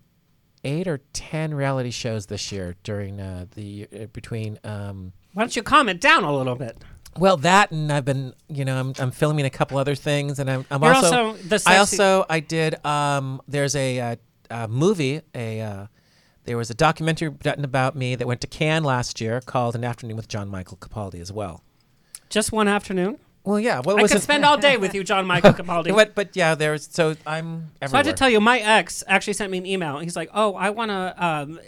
eight or ten reality shows this year during uh, the uh, between. Um, Why don't you calm it down a little bit? Well, that and I've been, you know, I'm, I'm filming a couple other things, and I'm, I'm You're also, also the I also I did. Um, there's a, uh a movie. A uh, there was a documentary done about me that went to Cannes last year called An Afternoon with John Michael Capaldi as well. Just one afternoon. Well, yeah. Well, I was could spend all day with you, John Michael Capaldi. but but yeah, there's so I'm. Everywhere. So I have to tell you, my ex actually sent me an email. He's like, "Oh, I want to um,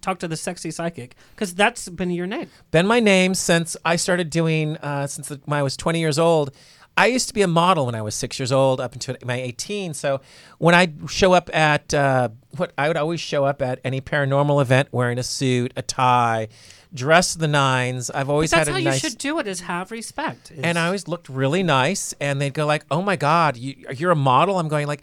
talk to the sexy psychic because that's been your name." been my name since I started doing uh, since the, when I was 20 years old. I used to be a model when I was six years old, up until my 18. So when I show up at uh, what I would always show up at any paranormal event wearing a suit, a tie, dress the nines. I've always But that's had a how nice. you should do it: is have respect. and I always looked really nice, and they'd go like, "Oh my God, you, you're a model." I'm going like,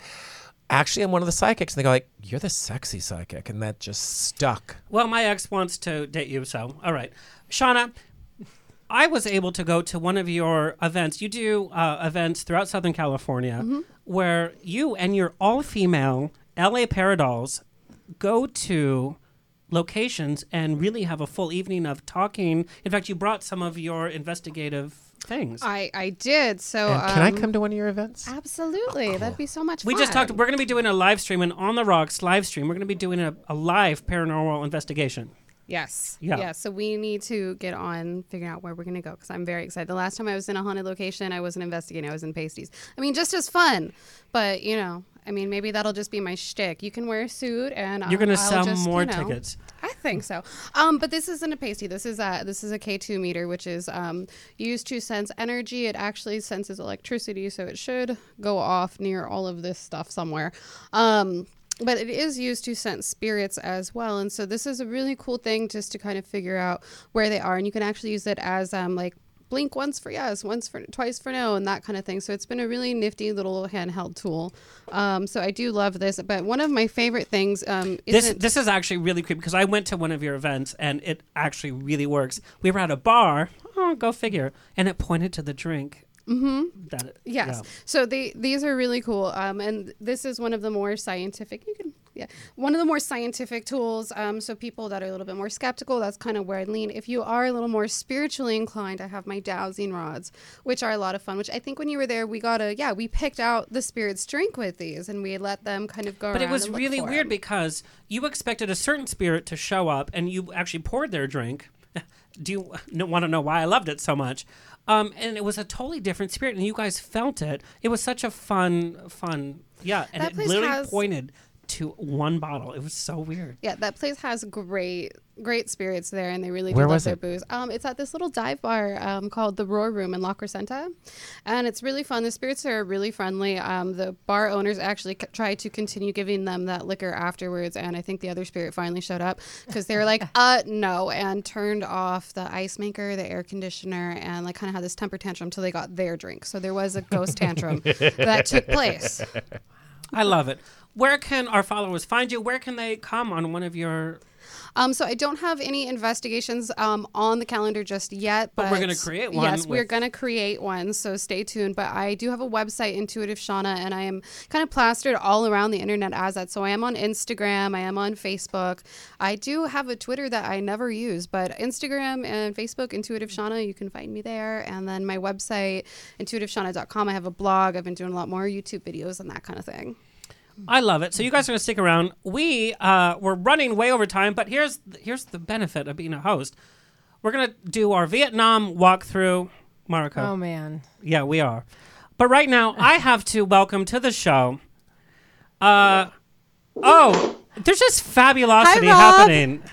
"Actually, I'm one of the psychics." And they go like, "You're the sexy psychic," and that just stuck. Well, my ex wants to date you, so all right, Shana. I was able to go to one of your events. You do uh, events throughout Southern California Mm-hmm. where you and your all female LA Paradolls go to locations and really have a full evening of talking. In fact, you brought some of your investigative things. I, I did. So And can I um, come to one of your events? Absolutely, that'd be so much fun. we just talked. We're going to be doing a live stream, and on the rocks live stream. We're going to be doing a, a live paranormal investigation. Yes. Yeah. Yeah. So we need to get on figuring out where we're gonna go because I'm very excited. The last time I was in a haunted location, I wasn't investigating. I was in pasties. I mean, just as fun, but you know, I mean, maybe that'll just be my shtick. You can wear a suit, and You're going to sell just, more you know- tickets. I think so. Um, but this isn't a pasty. This is a this is a K2 meter, which is um, used to sense energy. It actually senses electricity, so it should go off near all of this stuff somewhere. Um, but it is used to sense spirits as well, and so this is a really cool thing just to kind of figure out where they are, and you can actually use it as um, like blink once for yes, once for twice for no, and that kind of thing. So it's been a really nifty little handheld tool. Um, so I do love this. But one of my favorite things um, This this is actually really creepy because I went to one of your events and it actually really works. We were at a bar, oh, go figure, and it pointed to the drink. Mm-hmm. That Yes. yeah. So they these are really cool. Um, and this is one of the more scientific. You can yeah, one of the more scientific tools. Um, so people that are a little bit more skeptical, that's kind of where I lean. If you are a little more spiritually inclined, I have my dowsing rods, which are a lot of fun. Which I think when you were there, we got a yeah, we picked out the spirits drink with these, and we let them kind of go. But it was really weird weird 'em. because you expected a certain spirit to show up and you actually poured their drink. Do you want to know why I loved it so much? Um, and it was a totally different spirit, and you guys felt it. It was such a fun, fun, yeah. And That it literally has- pointed to one bottle. It was so weird. Yeah, that place has great, great spirits there, and they really Where do love was their it? booze. Um, it's at this little dive bar um, called the Roar Room in La Crescenta, and it's really fun. The spirits are really friendly. Um, the bar owners actually c- tried to continue giving them that liquor afterwards, and I think the other spirit finally showed up because they were like, "Uh, no," and turned off the ice maker, the air conditioner, and like kind of had this temper tantrum until they got their drink. So there was a ghost tantrum that took place. I love it. Where can our followers find you? Where can they come on one of your? Um, so I don't have any investigations um, on the calendar just yet, But but, we're gonna create one Yes, we're going to create one, so stay tuned. But I do have a website, Intuitive Shana, and I am kind of plastered all around the internet as that. So I am on Instagram, I am on Facebook. I do have a Twitter that I never use, but Instagram and Facebook, Intuitive Shana, you can find me there. And then my website, intuitiveshauna.com. I have a blog. I've been doing a lot more YouTube videos and that kind of thing. I love it. So you guys are gonna stick around. We uh, we're running way over time, but here's here's the benefit of being a host. We're gonna do our Vietnam walkthrough, Mariko. Oh, man. Yeah, we are. But right now, I have to welcome to the show. Uh, oh, there's just fabulosity Rob. happening.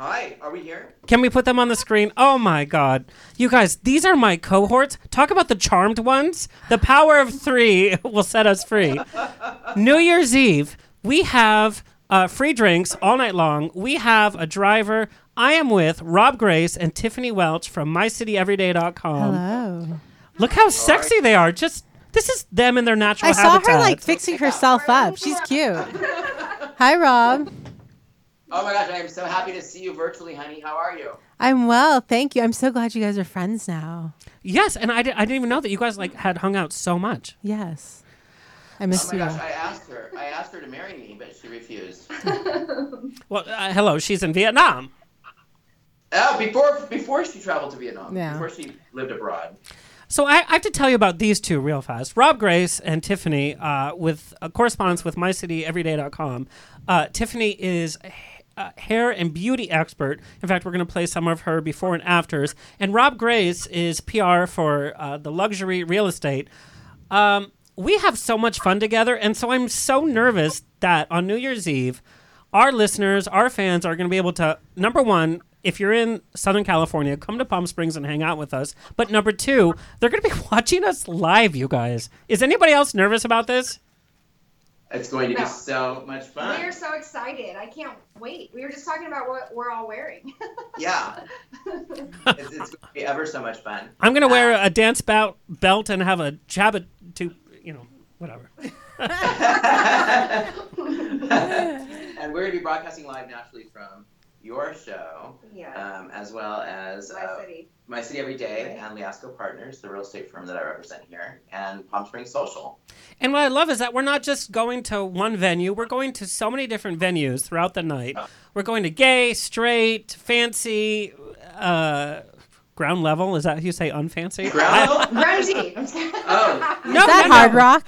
Hi, are we here? Can we put them on the screen? Oh my God. You guys, these are my cohorts. Talk about the charmed ones. The power of three will set us free. New Year's Eve, we have uh, free drinks all night long. We have a driver. I am with Rob Grace and Tiffany Welch from MyCityEveryday.com. Hello. Look how sexy they are. Just this is them in their natural I saw habitat. her like fixing herself up. She's cute. Hi, Rob. Oh my gosh, I am so happy to see you virtually, honey. How are you? I'm well, thank you. I'm so glad you guys are friends now. yes, and I, did, I didn't even know that you guys like had hung out so much. Yes. I miss oh my you. gosh, I asked her. I asked her to marry me, but she refused. Well, uh, hello, she's in Vietnam. oh, before before she traveled to Vietnam. Yeah. Before she lived abroad. So I, I have to tell you about these two real fast. Rob Grace and Tiffany, uh, with uh, correspondence with MyCityEveryday.com. Uh, Tiffany is a hair and beauty expert. In fact, we're going to play some of her before and afters. And Rob Grace is PR for uh, the luxury real estate. Um, we have so much fun together, and so I'm so nervous that on New Year's Eve, our listeners, our fans are going to be able to number one, if you're in Southern California, come to Palm Springs and hang out with us. But number two, they're going to be watching us live, you guys. Is anybody else nervous about this? It's going to be No. so much fun. We are so excited. I can't wait. We were just talking about what we're all wearing. Yeah. it's, it's going to be ever so much fun. I'm going to wear uh, a dance bout belt and have a jabba to, you know, whatever. and we're going to be broadcasting live naturally from your show, Yeah. um, as well as My uh, City. My City Every Day and Leasco Partners, the real estate firm that I represent here, and Palm Springs Social. And what I love is that we're not just going to one venue, we're going to so many different venues throughout the night. We're going to gay, straight, fancy, uh, ground level. Is that how you say unfancy? Ground level? Grungy. oh. No, Is that no, no. hard rock?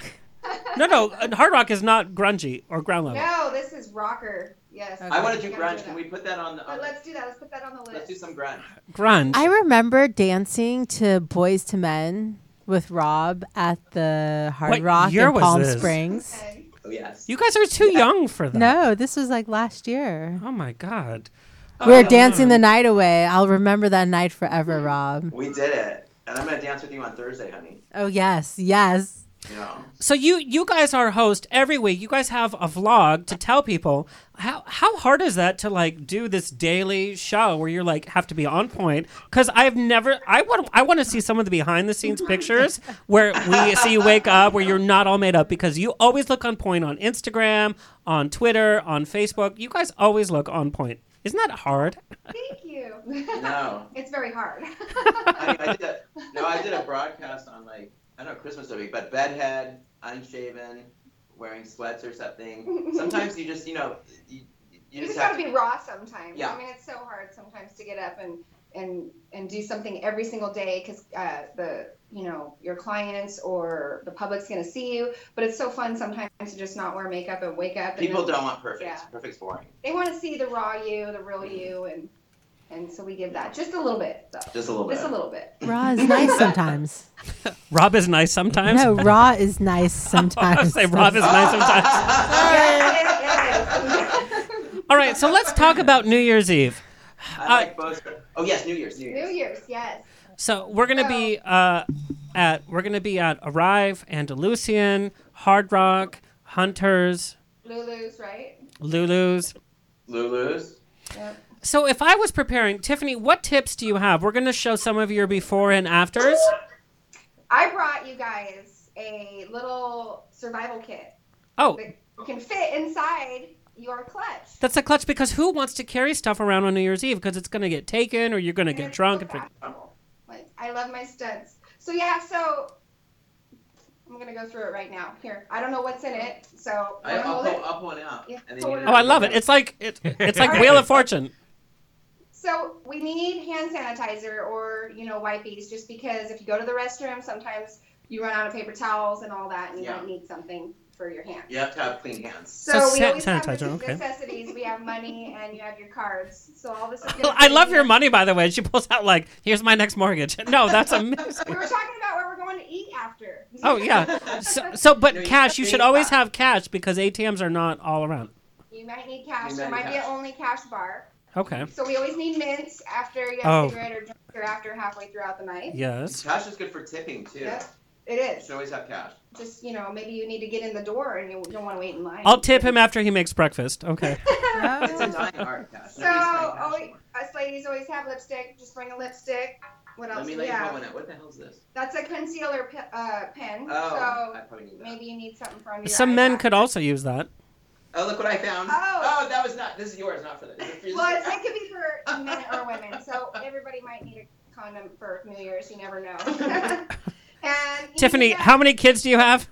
No, no. Hard rock is not grungy or ground level. No, this is rocker. Yes. I want to do grunge. Can we put that on the? On But let's do that. Let's put that on the list. let's do some grunge. Grunge. I remember dancing to Boyz II Men with Rob at the Hard What Rock year in was Palm this? Springs. Oh yes. You guys are too young for that. No, this was like last year. Oh my god. We were dancing the night away. I'll remember that night forever, mm-hmm. Rob. We did it, and I'm gonna dance with you on Thursday, honey. Oh yes, yes. You know. So you you guys are host every week. You guys have a vlog to tell people how how hard is that to like do this daily show where you're like have to be on point? Because I've never I want I want to see some of the behind the scenes pictures where we see you wake up where you're not all made up because you always look on point on Instagram, on Twitter, on Facebook. You guys always look on point. Isn't that hard? Thank you. No. it's very hard. I, mean, I did a, no, I did a broadcast on like I don't know Christmas week, but bedhead, unshaven, wearing sweats or something. Sometimes you just you know you, you You just just have gotta be raw sometimes. Yeah. I mean, it's so hard sometimes to get up and and and do something every single day because uh, the you know your clients or the public's gonna see you. But it's so fun sometimes to just not wear makeup and wake up. And People then- don't want perfect. Yeah. Perfect's boring. They want to see the raw you, the real you, and and so we give that just a little bit. Though. Just a little bit. Just a little bit. Raw is nice sometimes. Rob is nice sometimes. No, raw is nice sometimes. Say Rob is nice sometimes. All right, so let's talk about New Year's Eve. I like both. Oh yes, New Year's. New Year's. New Year's, yes. So we're gonna be uh, at we're gonna be at Arrive, Andalusian, Hard Rock, Hunters, Lulu's, right? Lulu's. Lulu's. Yep. So if I was preparing, Tiffany, what tips do you have? We're gonna show some of your before and afters. I brought you guys a little survival kit. Oh. that can fit inside your clutch. That's a clutch because who wants to carry stuff around on New Year's Eve because it's gonna get taken or you're gonna get drunk and. Like I love my studs. So yeah, so I'm gonna go through it right now. Here, I don't know what's in it, so I, I'll, pull, it? I'll pull one out. Yeah, and then pull you it Oh, I love it. It's like it, it's like Wheel of Fortune. So we need hand sanitizer or you know wipes, just because if you go to the restroom, sometimes you run out of paper towels and all that, and you Yeah. might need something for your hands. You have to have clean hands. So, So we san- always have sanitizer, the okay. necessities. We have money and you have your cards. So all this is oh, good. Well, I love your money, by the way. She pulls out like, "Here's my next mortgage." No, that's amazing. We were talking about where we're going to eat after. Oh yeah. So, so but cash. You should always have cash because ATMs are not all around. You might need cash. You There might might need be an only cash bar. Okay. So we always need mints after you have Oh. a cigarette or drink or after halfway throughout the night. Yes. Cash is good for tipping too. Yep. It is. You should always have cash. Just you know, maybe you need to get in the door and you don't want to wait in line. I'll tip him after he makes breakfast. Okay. it's a dying art, cash. So Nobody's paying cash always, us ladies always have lipstick. Just bring a lipstick. What else Let me do let we you have? one out. What the hell is this? That's a concealer pe- uh, pen. Oh, so I probably need that. maybe you need something for under your Some eyes men after. could also use that. Oh, look what I found. Oh. that was not. This is yours, not for the. Is it for? Well, it could be for men or women. So everybody might need a condom for New Year's. You never know. and Tiffany, need how many kids do you have?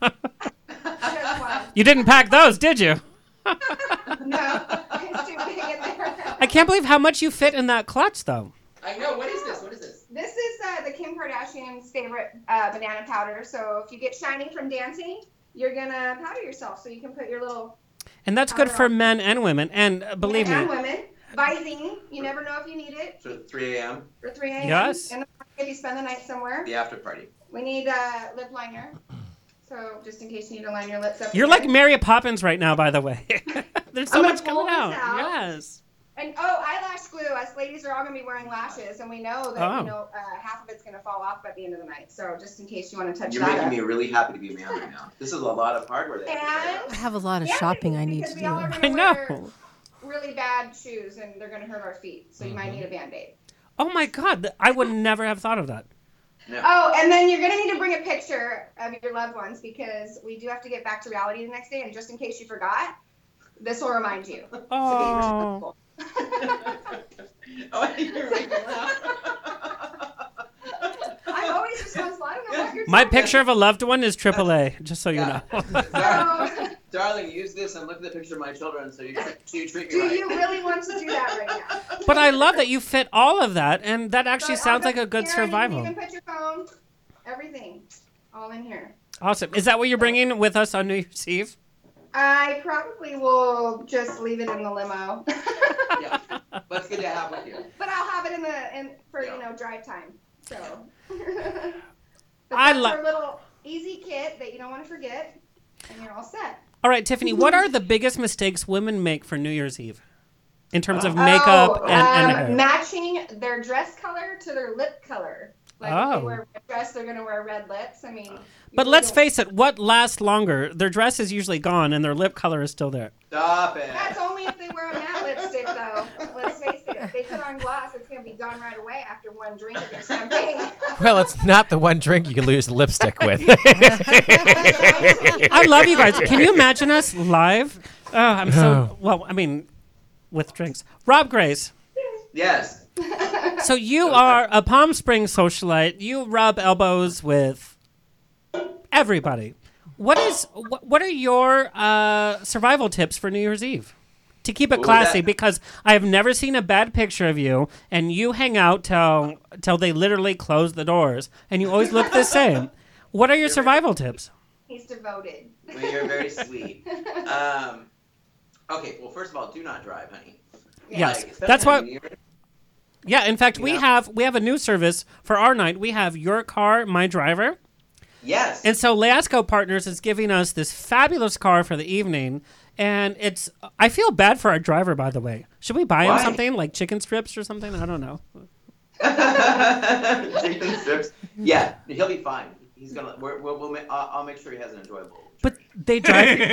You didn't pack those, did you? No, it's too big in there. I can't believe how much you fit in that clutch, though. I know. What is this? What is this? This is uh, the Kim Kardashian's favorite uh, banana powder. So if you get shiny from dancing, you're gonna powder yourself so you can put your little And that's good for men and women. And uh, believe men and me, women. Visine, you never know if you need it So 3 a.m. for 3 a.m. Yes. And if you spend the night somewhere, The after party. we need a lip liner. So just in case you need to line your lips up. you're like Mary Poppins right now. By the way, there's so I'm gonna much coming out. out. Yes. And oh, eyelash glue. Us ladies are all gonna be wearing lashes, and we know that Oh. you know uh, half of it's gonna fall off by the end of the night. So just in case you want to touch You're that making up. me really happy to be a man right now. This is a lot of hardware. That And I have a lot of shopping I need to we all are do. I know. wear really bad shoes, and they're gonna hurt our feet. So you might need a band aid. Oh my God, I would never have thought of that. Oh, and then you're gonna need to bring a picture of your loved ones because we do have to get back to reality the next day. And just in case you forgot, this will remind you. to be Oh. Oh, you're making. I'm always responsible. I don't know what you're My talking picture of a loved one is AAA, just so you know. about. Darling, use this and look at the picture of my children so you, treat- so you treat me Do right. you really want to do that right now? but I love that you fit all of that, and that actually So sounds I'll like a good here, you survival. You can put your phone, everything, all in here. Awesome. Is that what you're bringing with us on New Year's Eve? I probably will just leave it in the limo, But it's good to have with you. but I'll have it in the in for you know drive time. So. I that's lo- our little easy kit that you don't want to forget, and you're all set. All right, Tiffany, what are the biggest mistakes women make for New Year's Eve in terms of makeup Oh, and, and um, hair? matching their dress color to their lip color. Like if Oh. they wear a red dress, they're gonna wear red lips. I mean, But let's face it, what lasts longer? Their dress is usually gone and their lip color is still there. Stop it. that's only if they wear a matte lipstick, though. Let's face it. If they put on gloss, it's gonna be gone right away after one drink of their champagne. Well, it's not the one drink you can lose lipstick with. I love you guys. Can you imagine us live? Oh, I'm so oh. well. I mean, with drinks. Rob Grace. Yes. So you are a Palm Springs socialite. You rub elbows with everybody. What is what, what are your uh, survival tips for New Year's Eve? To keep it What was classy, that? because I have never seen a bad picture of you, and you hang out till till they literally close the doors, and you always look the same. What are your survival tips? He's devoted. Well, you're very sweet. Um, okay, well, first of all, do not drive, honey. Yes, Like, especially that's on what- New Year's. Yeah, in fact, we Yeah. have we have a new service for our night. We have your car, my driver. Yes. And so Leasco Partners is giving us this fabulous car for the evening, and it's. I feel bad for our driver, by the way. Should we buy him Why? something like chicken strips or something? I don't know. Chicken strips. Yeah, he'll be fine. He's gonna. We're, we'll, we'll I'll make sure he has an enjoyable. But they drive.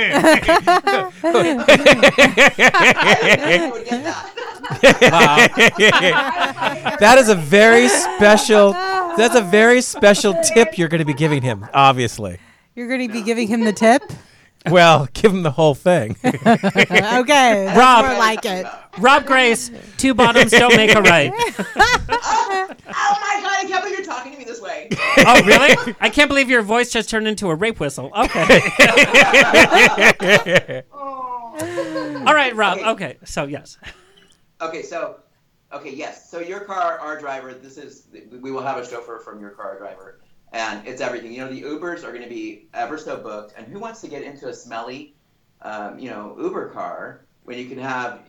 that is a very special. That's a very special tip you're going to be giving him. Obviously. You're going to be giving him the tip? Well, give him the whole thing. okay. Rob, more like it. Rob Grace, two bottoms don't make a right. Oh my god! I can't believe you're talking to me this way. Oh, really? I can't believe your voice just turned into a rape whistle. Okay. All right, Rob. Okay, so yes. Okay, so, okay, yes. So your car, our driver. This is. We will have a chauffeur from your car, driver, and it's everything. You know, the Ubers are going to be ever so booked, and who wants to get into a smelly, um, you know, Uber car when you can have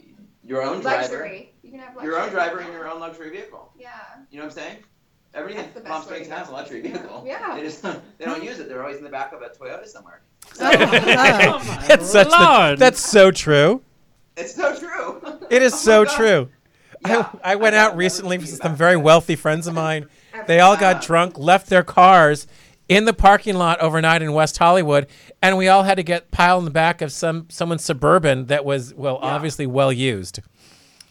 your own driver, You can have your own driver in your own luxury vehicle? Yeah. You know what I'm saying? Everything That's the in Palm Springs has a luxury vehicle. Yeah. They just they don't use it. They're always in the back of a Toyota somewhere. that's such the, That's so true. It's so true. It is Oh so God. true. I, I went out recently with some very wealthy friends of mine. They all got drunk, left their cars in the parking lot overnight in West Hollywood, and we all had to get piled in the back of some someone's suburban that was well obviously well used.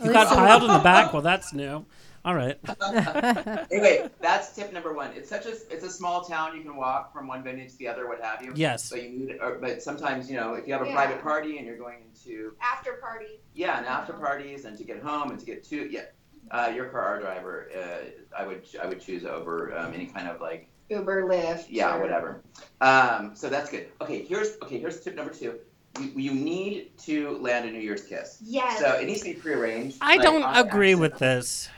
You got piled in the back. Well, that's new. All right. anyway, that's tip number one. It's such a it's a small town. You can walk from one venue to the other, what have you. Yes. But you need, or, but sometimes you know, if you have a Yeah. private party and you're going into After party. yeah, and after parties and to get home and to get to yeah, uh, your car, our driver, uh, I would I would choose over um, any kind of like Uber, Lyft. yeah, or- whatever. Um, so that's good. Okay, here's okay. Here's tip number two. You, you need to land a New Year's kiss. Yes. So it needs to be prearranged. I like, don't agree with this.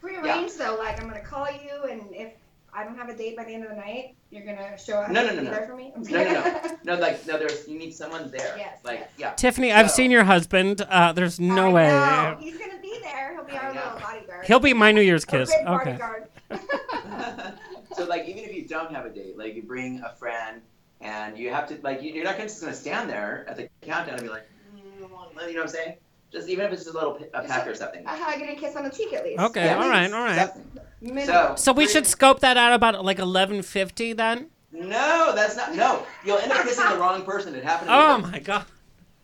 Prearranged though, like I'm gonna call you, and if I don't have a date by the end of the night, you're gonna show up. No, no, no, no. there for me. No, no, no, no. Like no, there's you need someone there. Yes, Like yeah. Tiffany, I've seen your husband. Uh, there's no way. No, he's gonna be there. He'll be our little bodyguard. He'll be my New Year's kiss. big Okay. So like even if you don't have a date, like you bring a friend and you have to like you- you're not gonna just gonna stand there at the countdown and be like, mm, you know what I'm saying? Just even if it's just a little p- a peck or something. A hug and a kiss on the cheek at least. Okay. Yeah, all right. All right. Minimum. So So we should scope that out about like 11:50 then. no, that's not no. You'll end up kissing the wrong person. It happened. To me Oh once. my god.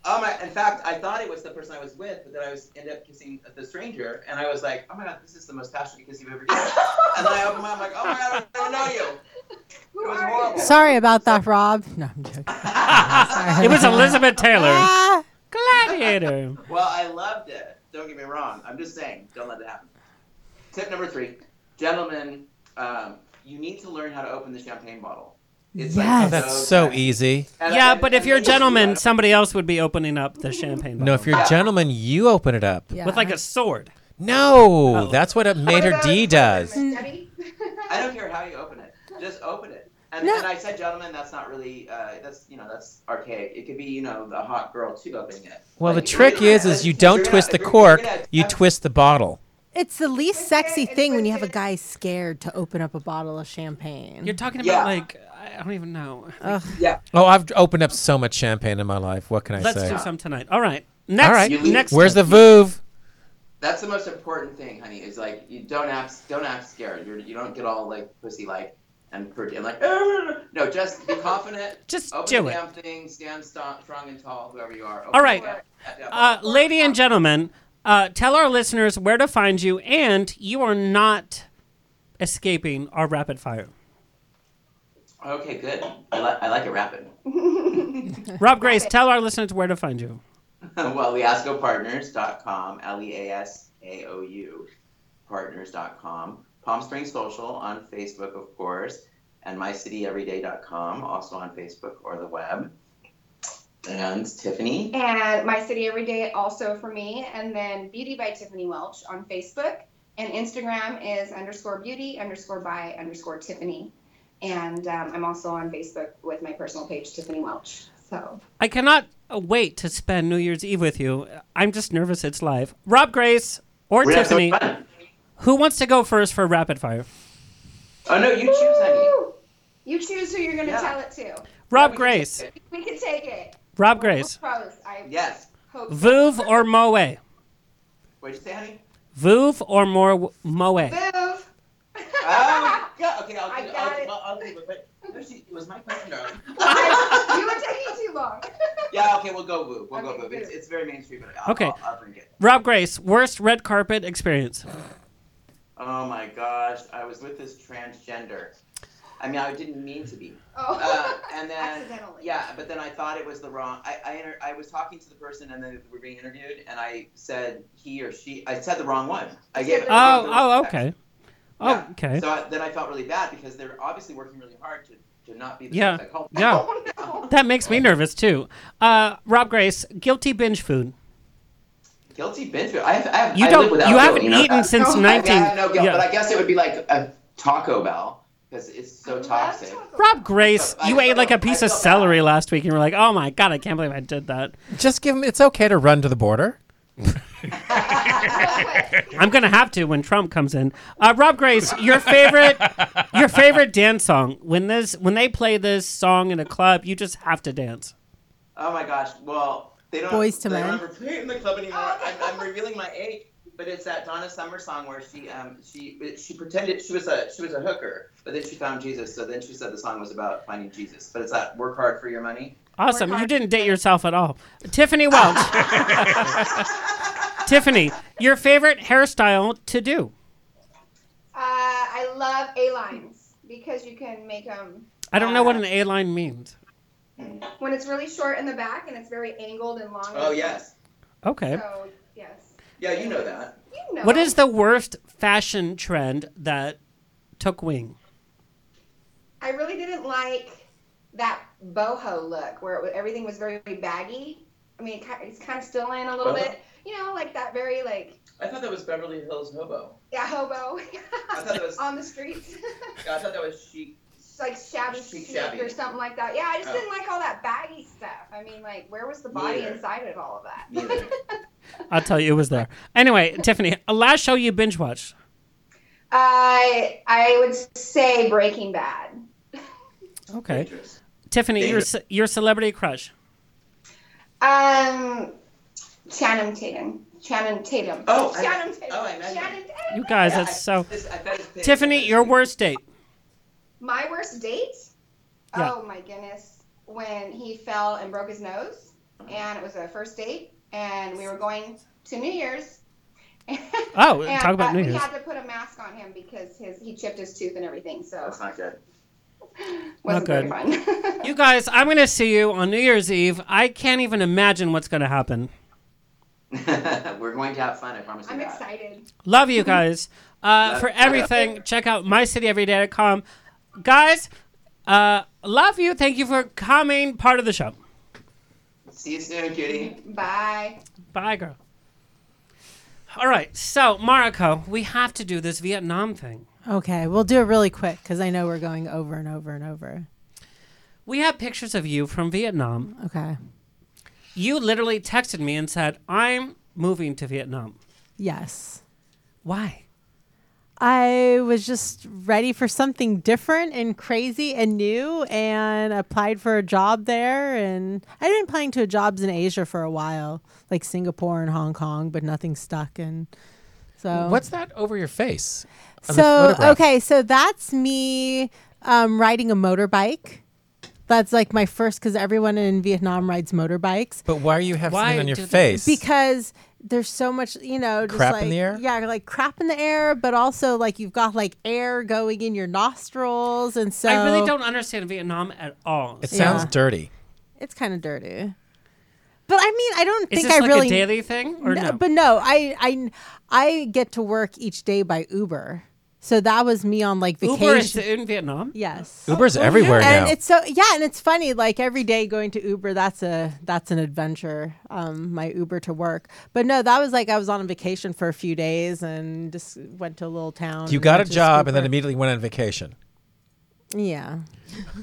Oh my! In fact, I thought it was the person I was with, but then I was ended up kissing the stranger, and I was like, "Oh my god, this is the most passionate kiss you've ever given." and then I opened my, I'm like, "Oh my god, I don't know you." It was horrible. Sorry about that, Rob. No, I'm joking. It was Elizabeth Taylor. Ah. Gladiator. Well, I loved it. Don't get me wrong. I'm just saying, don't let that happen. Tip number three, gentlemen, um, you need to learn how to open the champagne bottle. It's Oh, that's so tiny. easy. And- Yeah, and- but if you're a gentleman, somebody else would be opening up the champagne. No, if you're a gentleman, you open it up. with like a sword. No, Oh. that's what a maitre d does. I don't care how you open it. Just open it. And, and I said, gentlemen, that's not really. Uh, that's you know that's archaic. It could be you know the hot girl too opening it. Well, the trick you're is, gonna- is you don't gonna- twist the cork, you're gonna- you twist the bottle. It's the least sexy thing when you have a guy scared to open up a bottle of champagne. You're talking about Yeah. like I don't even know. Yeah. Oh, I've opened up so much champagne in my life. What can I say? Let's say? do some tonight. All right. Next. All right. Next. Where's the tip. Veuve? That's the most important thing, honey. Is like you don't act don't act scared. You're, you don't get all like pussy like and pretty and like "Ah!" no. Just be confident. Just open do the it. damn thing. Stand st- strong and tall. Whoever you are. All right. Open the damn- Uh, lady and gentlemen, uh, tell our listeners where to find you, and you are not escaping our rapid fire. Okay, good. I, li- I like it rapid. Rob Grace, tell our listeners where to find you. well, leascopartners.com, L E A S A O U, partners.com. Palm Springs Social on Facebook, of course, and mycityeveryday.com, also on Facebook or the web. And Tiffany. And My City Every Day also for me. And then Beauty by Tiffany Welch on Facebook. And Instagram is underscore beauty underscore by underscore Tiffany. And um, I'm also on Facebook with my personal page, Tiffany Welch. So I cannot uh, wait to spend New Year's Eve with you. I'm just nervous it's live. Rob Grace or We're gonna have so Tiffany, much fun. Who wants to go first for rapid fire? Oh, no, you choose, honey. you choose who you're going to tell it to. Rob Grace. We can take it. Rob Grace. Pros. I Yes. hope so. Veuve or Moët? What'd you say, honey? Veuve or more Moët? Move. Oh, yeah, okay, I'll I do, got I'll, it. I'll, I'll do it. But no, she, it was my question, darling. you were taking too long. Yeah, okay, we'll go Woo. We'll go Okay, Woo. It's, Woo. it's very mainstream, but I'll, Okay. I'll, I'll bring it. Rob Grace, worst red carpet experience. Oh my gosh, I was with this transgender. I mean, I didn't mean to be. Oh. Uh, and then, Accidentally. yeah, but then I thought it was the wrong. I I, inter- I was talking to the person, and then they were being interviewed, and I said he or she. I said the wrong one. I gave it. the Oh, the oh, okay. Yeah. Oh, okay. So I, then I felt really bad because they're obviously working really hard to, to not be the Yeah, sex I called. yeah. Oh, That makes me nervous too. Uh, Rob Grace, guilty binge food. Guilty binge food. I have, I have, You I don't- live without you guilt, haven't know eaten that? since I mean, 19 I have no guilt, yeah. but I guess it would be like a Taco Bell because it's so toxic. Rob Grace, I you ate like a piece I of felt celery last week, and you were like, "Oh my god, I can't believe I did that." Just give him. It's okay to run to the border. I'm gonna have to when Trump comes in. Uh, Rob Grace, your favorite, your favorite dance song. When this, when they play this song in a club, you just have to dance. Oh my gosh. Well, they don't. Boys to they Men? don't ever play it in the club anymore. I'm, I'm revealing my age, but it's that Donna Summer song where she um she she pretended she was a she was a hooker, but then she found Jesus. So then she said the song was about finding Jesus. But it's that work hard for your money. Awesome. You didn't date yourself at all. Tiffany Welch. Tiffany, your favorite hairstyle to do? Uh, I love A lines because you can make them I don't know what an A line means. When it's really short in the back and it's very angled and long. Oh yes. Okay. So yes. Yeah, you know that. You know. What is the worst fashion trend that took wing? I really didn't like that boho look where it, everything was very baggy. I mean, it it's kind of still in a little Boho? bit. You know, like that very like I thought that was Beverly Hills Hobo. yeah hobo I thought that was. on the streets. I thought that was chic. It's like shabby Chic, chic shabby. or something like that. Yeah, I just Oh. didn't like all that baggy stuff. I mean, like where was the body Neither. inside of all of that? I'll tell you, it was there. Anyway, Tiffany, a last show you binge watched. I I would say Breaking Bad. Okay. Tiffany, your Dangerous. ce- your celebrity crush. Um, Channing Tatum. Channing Tatum. Oh, I- Channing Tatum. oh, I imagine. Channing Tatum. You guys, Yeah, that's so. this- I bet Tiffany, your worst date. My worst date? Yeah. Oh my goodness. When he fell and broke his nose, and it was a first date, and we were going to New Year's. Oh, and, talk about uh, New we Year's. had to put a mask on him because his he chipped his tooth and everything. So That's not good. wasn't good. fun. You guys, I'm going to see you on New Year's Eve. I can't even imagine what's going to happen. We're going to have fun. I promise you I'm that. excited. Love you guys. Uh, Love- for everything, check out mycityeveryday.com. Guys, uh, love you. Thank you for coming part of the show. See you soon, cutie. Bye. Bye, girl. All right, so Mariko, we have to do this Vietnam thing. Okay, we'll do it really quick because I know we're going over and over and over. We have pictures of you from Vietnam. Okay. You literally texted me and said, "I'm moving to Vietnam." Yes. Why? I was just ready for something different and crazy and new and applied for a job there. And I've been applying to jobs in Asia for a while, like Singapore and Hong Kong, but nothing stuck. And So What's that over your face? So okay, so that's me um, riding a motorbike. That's like my first because everyone in Vietnam rides motorbikes. But why are you have something on your face? Because there's so much, you know, just Crap in like, the air? Yeah, like crap in the air, but also like you've got like air going in your nostrils, and so I really don't understand Vietnam at all. it sounds Yeah. dirty. It's kind of dirty. But I mean, I don't Is think this I like really a daily thing or no? But no, I I I get to work each day by Uber. So that was me on like vacation. Uber is in Vietnam. Yes. Uber's everywhere and now. it's so yeah, and it's funny. Like every day going to Uber, that's a that's an adventure. Um, my Uber to work. But no, that was like I was on a vacation for a few days and just went to a little town. you got a job and then immediately went on vacation. yeah.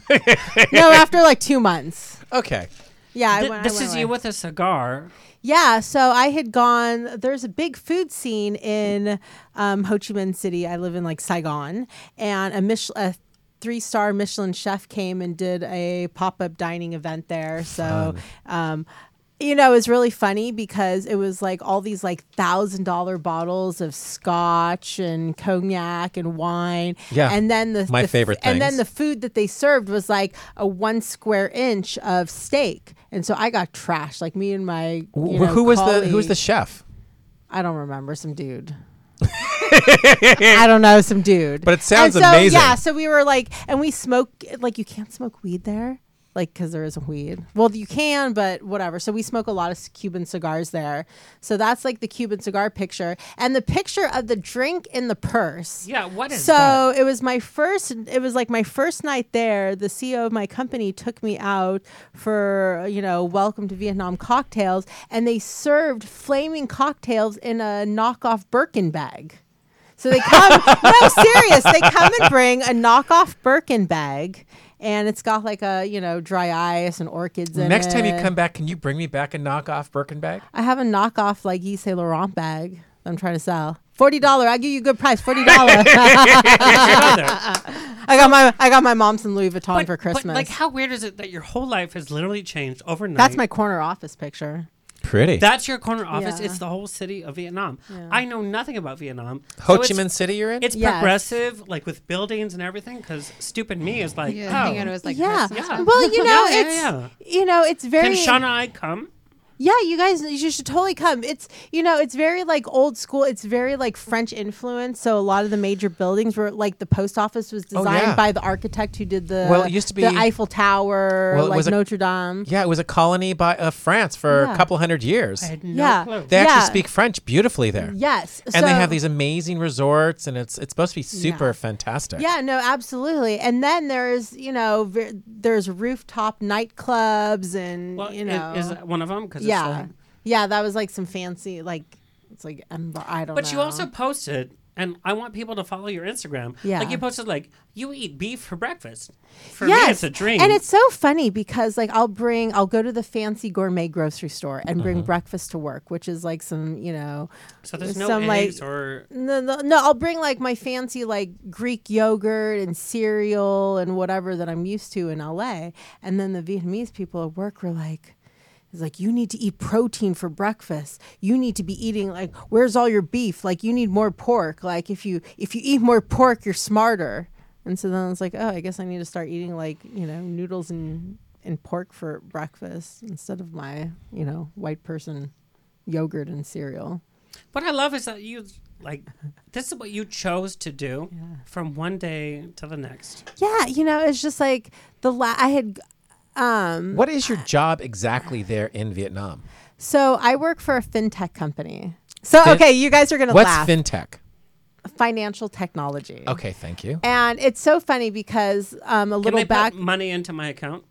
no, after like two months. Okay. Yeah, I Th- went- I this went is away. you with a cigar. Yeah, so I had gone. There's a big food scene in um, Ho Chi Minh City. I live in like Saigon, and a, a three-star Michelin chef came and did a pop-up dining event there. So, um, you know, it was really funny because it was like all these like thousand-dollar bottles of scotch and cognac and wine. Yeah, and then the my the favorite And then the food that they served was like a one square inch of steak. And so I got trashed. Like me and my Wh- know, who was the who was the chef? I don't remember some dude. I don't know some dude. But it sounds And so, amazing. Yeah, so we were like, and we smoke like you can't smoke weed there, like because there isn't weed. Well, you can, but whatever. So we smoke a lot of Cuban cigars there. So that's like the Cuban cigar picture, and the picture of the drink in the purse. Yeah, what is so that? it was my first. It was like my first night there. The CEO of my company took me out for you know welcome to Vietnam cocktails, and they served flaming cocktails in a knockoff Birkin bag. So they come. no, serious. They come and bring a knockoff Birkin bag. And it's got like a you know dry ice and orchids in Next time you come back, can you bring me back a knockoff Birkin bag? I have a knockoff like Yves Saint Laurent bag that I'm trying to sell. Forty dollar. I'll give you a good price. Forty dollar. I got my I got my mom some Louis Vuitton for Christmas. But like, how weird is it that your whole life has literally changed overnight? That's my corner office picture. Pretty. That's your corner office. Yeah. It's the whole city of Vietnam. Yeah. I know nothing about Vietnam. Ho So Chi it's- Minh City you're in? It's Yes. progressive, like with buildings and everything. Because stupid me is like, Yeah, I oh, think it was like yeah. Yeah. Well, you know, Yeah, yeah, it's yeah. you know, it's very Can Shana and I come? Yeah, you guys, you should totally come. It's you know, it's very like old school. It's very like French influence. So a lot of the major buildings were like the post office was Oh, designed yeah. by the architect who did the Well, it used to be the Eiffel Tower, Well, like was a- Notre Dame. Yeah, it was a colony by of France for Yeah. a couple hundred years. I had no Yeah. clue. They actually Yeah. speak French beautifully there. Yes, And they have these amazing resorts, and it's it's supposed to be super fantastic. Yeah, no, absolutely. And then there's you know ver- there's rooftop nightclubs and Well, you know is that one of them? 'Cause it's yeah, yeah, that was like some fancy like it's like I don't But know. you also posted, and I want people to follow your Instagram. Yeah. Like you posted, like you eat beef for breakfast. For me, it's a dream. And it's so funny because like I'll bring I'll go to the fancy gourmet grocery store and bring Mhm. breakfast to work, which is like some, you know So there's no some eggs like or- no, no no I'll bring like my fancy like Greek yogurt and cereal and whatever that I'm used to in LA. And then the Vietnamese people at work were like it's like you need to eat protein for breakfast. You need to be eating like where's all your beef? Like you need more pork. Like if you if you eat more pork, you're smarter. And so then it's like, oh, I guess I need to start eating like you know noodles and and pork for breakfast instead of my you know white person yogurt and cereal. What I love is that you like this is what you chose to do from one day to the next. Yeah, you know, it's just like the la- I had. Um, What is your job exactly there in Vietnam? So I work for a fintech company. So Fin- okay, you guys are gonna What's laugh. fintech? Financial technology. Okay, thank you. And it's so funny because um, a Can little they back. put money into my account?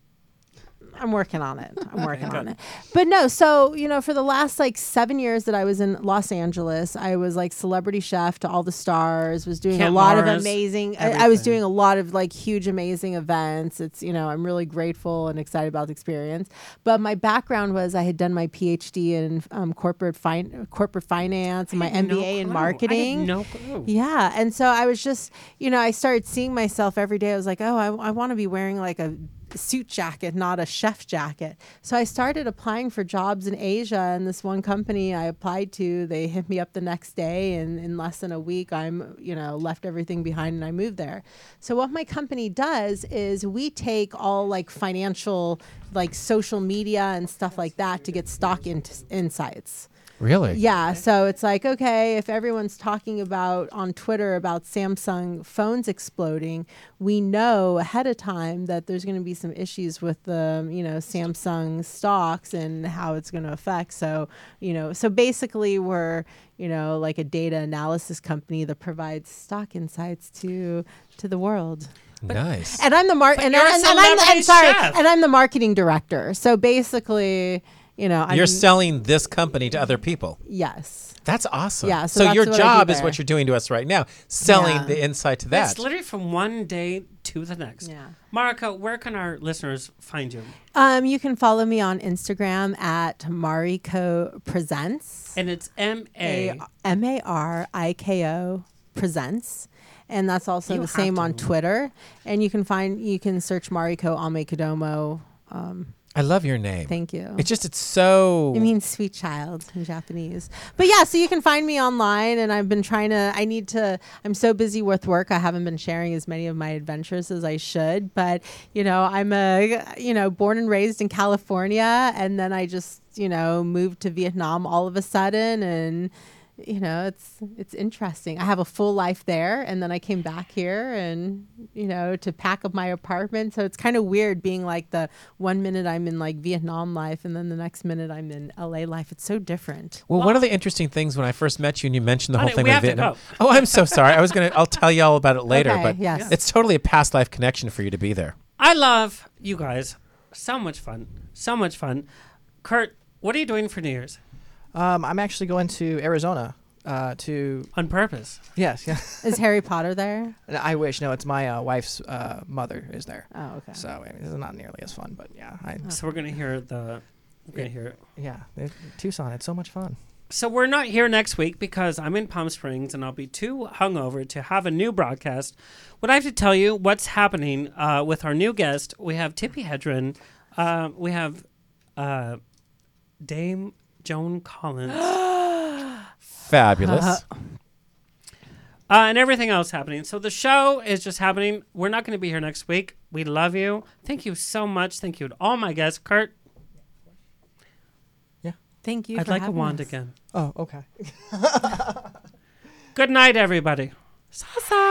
I'm working on it. I'm working on it. But no, so you know, for the last like seven years that I was in Los Angeles, I was like celebrity chef to all the stars. Was doing a lot of amazing. I, I was doing a lot of like huge, amazing events. It's you know, I'm really grateful and excited about the experience. But my background was I had done my PhD in um, corporate fin- corporate finance and my had no MBA in clue. I had marketing. no clue. Yeah, and so I was just, you know, I started seeing myself every day. I was like, oh, I, I want to be wearing like a suit jacket, not a chef jacket. So I started applying for jobs in Asia, and this one company I applied to, they hit me up the next day, and in less than a week, I'm you know left everything behind and I moved there. So what my company does is we take all like financial, like social media and stuff like that to get stock in- insights. Really? Yeah. So it's like, okay, if everyone's talking about on Twitter about Samsung phones exploding, we know ahead of time that there's going to be some issues with the, you know, Samsung stocks and how it's going to affect. So, you know, so basically we're, you know, like a data analysis company that provides stock insights to to the world. Nice. And I'm the mar- But and, you're a I- and, I'm, I'm sorry, chef. and I'm the marketing director. So basically, you know, I'm You're selling this company to other people. Yes. That's awesome. Yeah, so So, that's your what job is what you're doing to us right now, selling Yeah. the insight to that. It's literally from one day to the next. Yeah. Mariko, where can our listeners find you? Um, you can follow me on Instagram at Mariko Presents. And it's M A M A R I K O Presents. And that's also You the same to. on Twitter. And you can find you can search Mariko Amekodommo. Um, I love your name. Thank you. It's just it's so. it means sweet child in Japanese. But yeah, so you can find me online and I've been trying to I need to I'm so busy with work I haven't been sharing as many of my adventures as I should, but you know, I'm a you know, born and raised in California and then I just, you know, moved to Vietnam all of a sudden and you know, it's it's interesting. I have a full life there and then I came back here and you know, to pack up my apartment. So it's kind of weird being like the one minute I'm in like Vietnam life and then the next minute I'm in LA life. It's so different. Well, one of the interesting things when I first met you and you mentioned the oh, whole thing we with Vietnam. Oh, I'm so sorry. I was gonna. I'll tell you all about it later. Okay, but yes. it's totally a past life connection for you to be there. I love you guys. So much fun. So much fun. Kurt, what are you doing for New Year's? Um, I'm actually going to Arizona uh, to on purpose. Yes, yeah. Is Harry Potter there? I wish. No, it's my uh, wife's uh, mother is there. Oh, okay. So I mean, this is not nearly as fun, but yeah. I, So we're gonna hear the. We're gonna hear it. Yeah, it- Tucson. It's so much fun. So we're not here next week because I'm in Palm Springs and I'll be too hungover to have a new broadcast. What I have to tell you, what's happening uh, with our new guest? We have Tippi Hedren. Uh, we have uh, Dame Joan Collins. Fabulous. Uh, and everything else happening. So the show is just happening. We're not going to be here next week. We love you. Thank you so much. Thank you to all my guests. Kurt, Yeah. Thank you. I'd for like a wand us. again. Oh, okay. Good night, everybody. Sasa.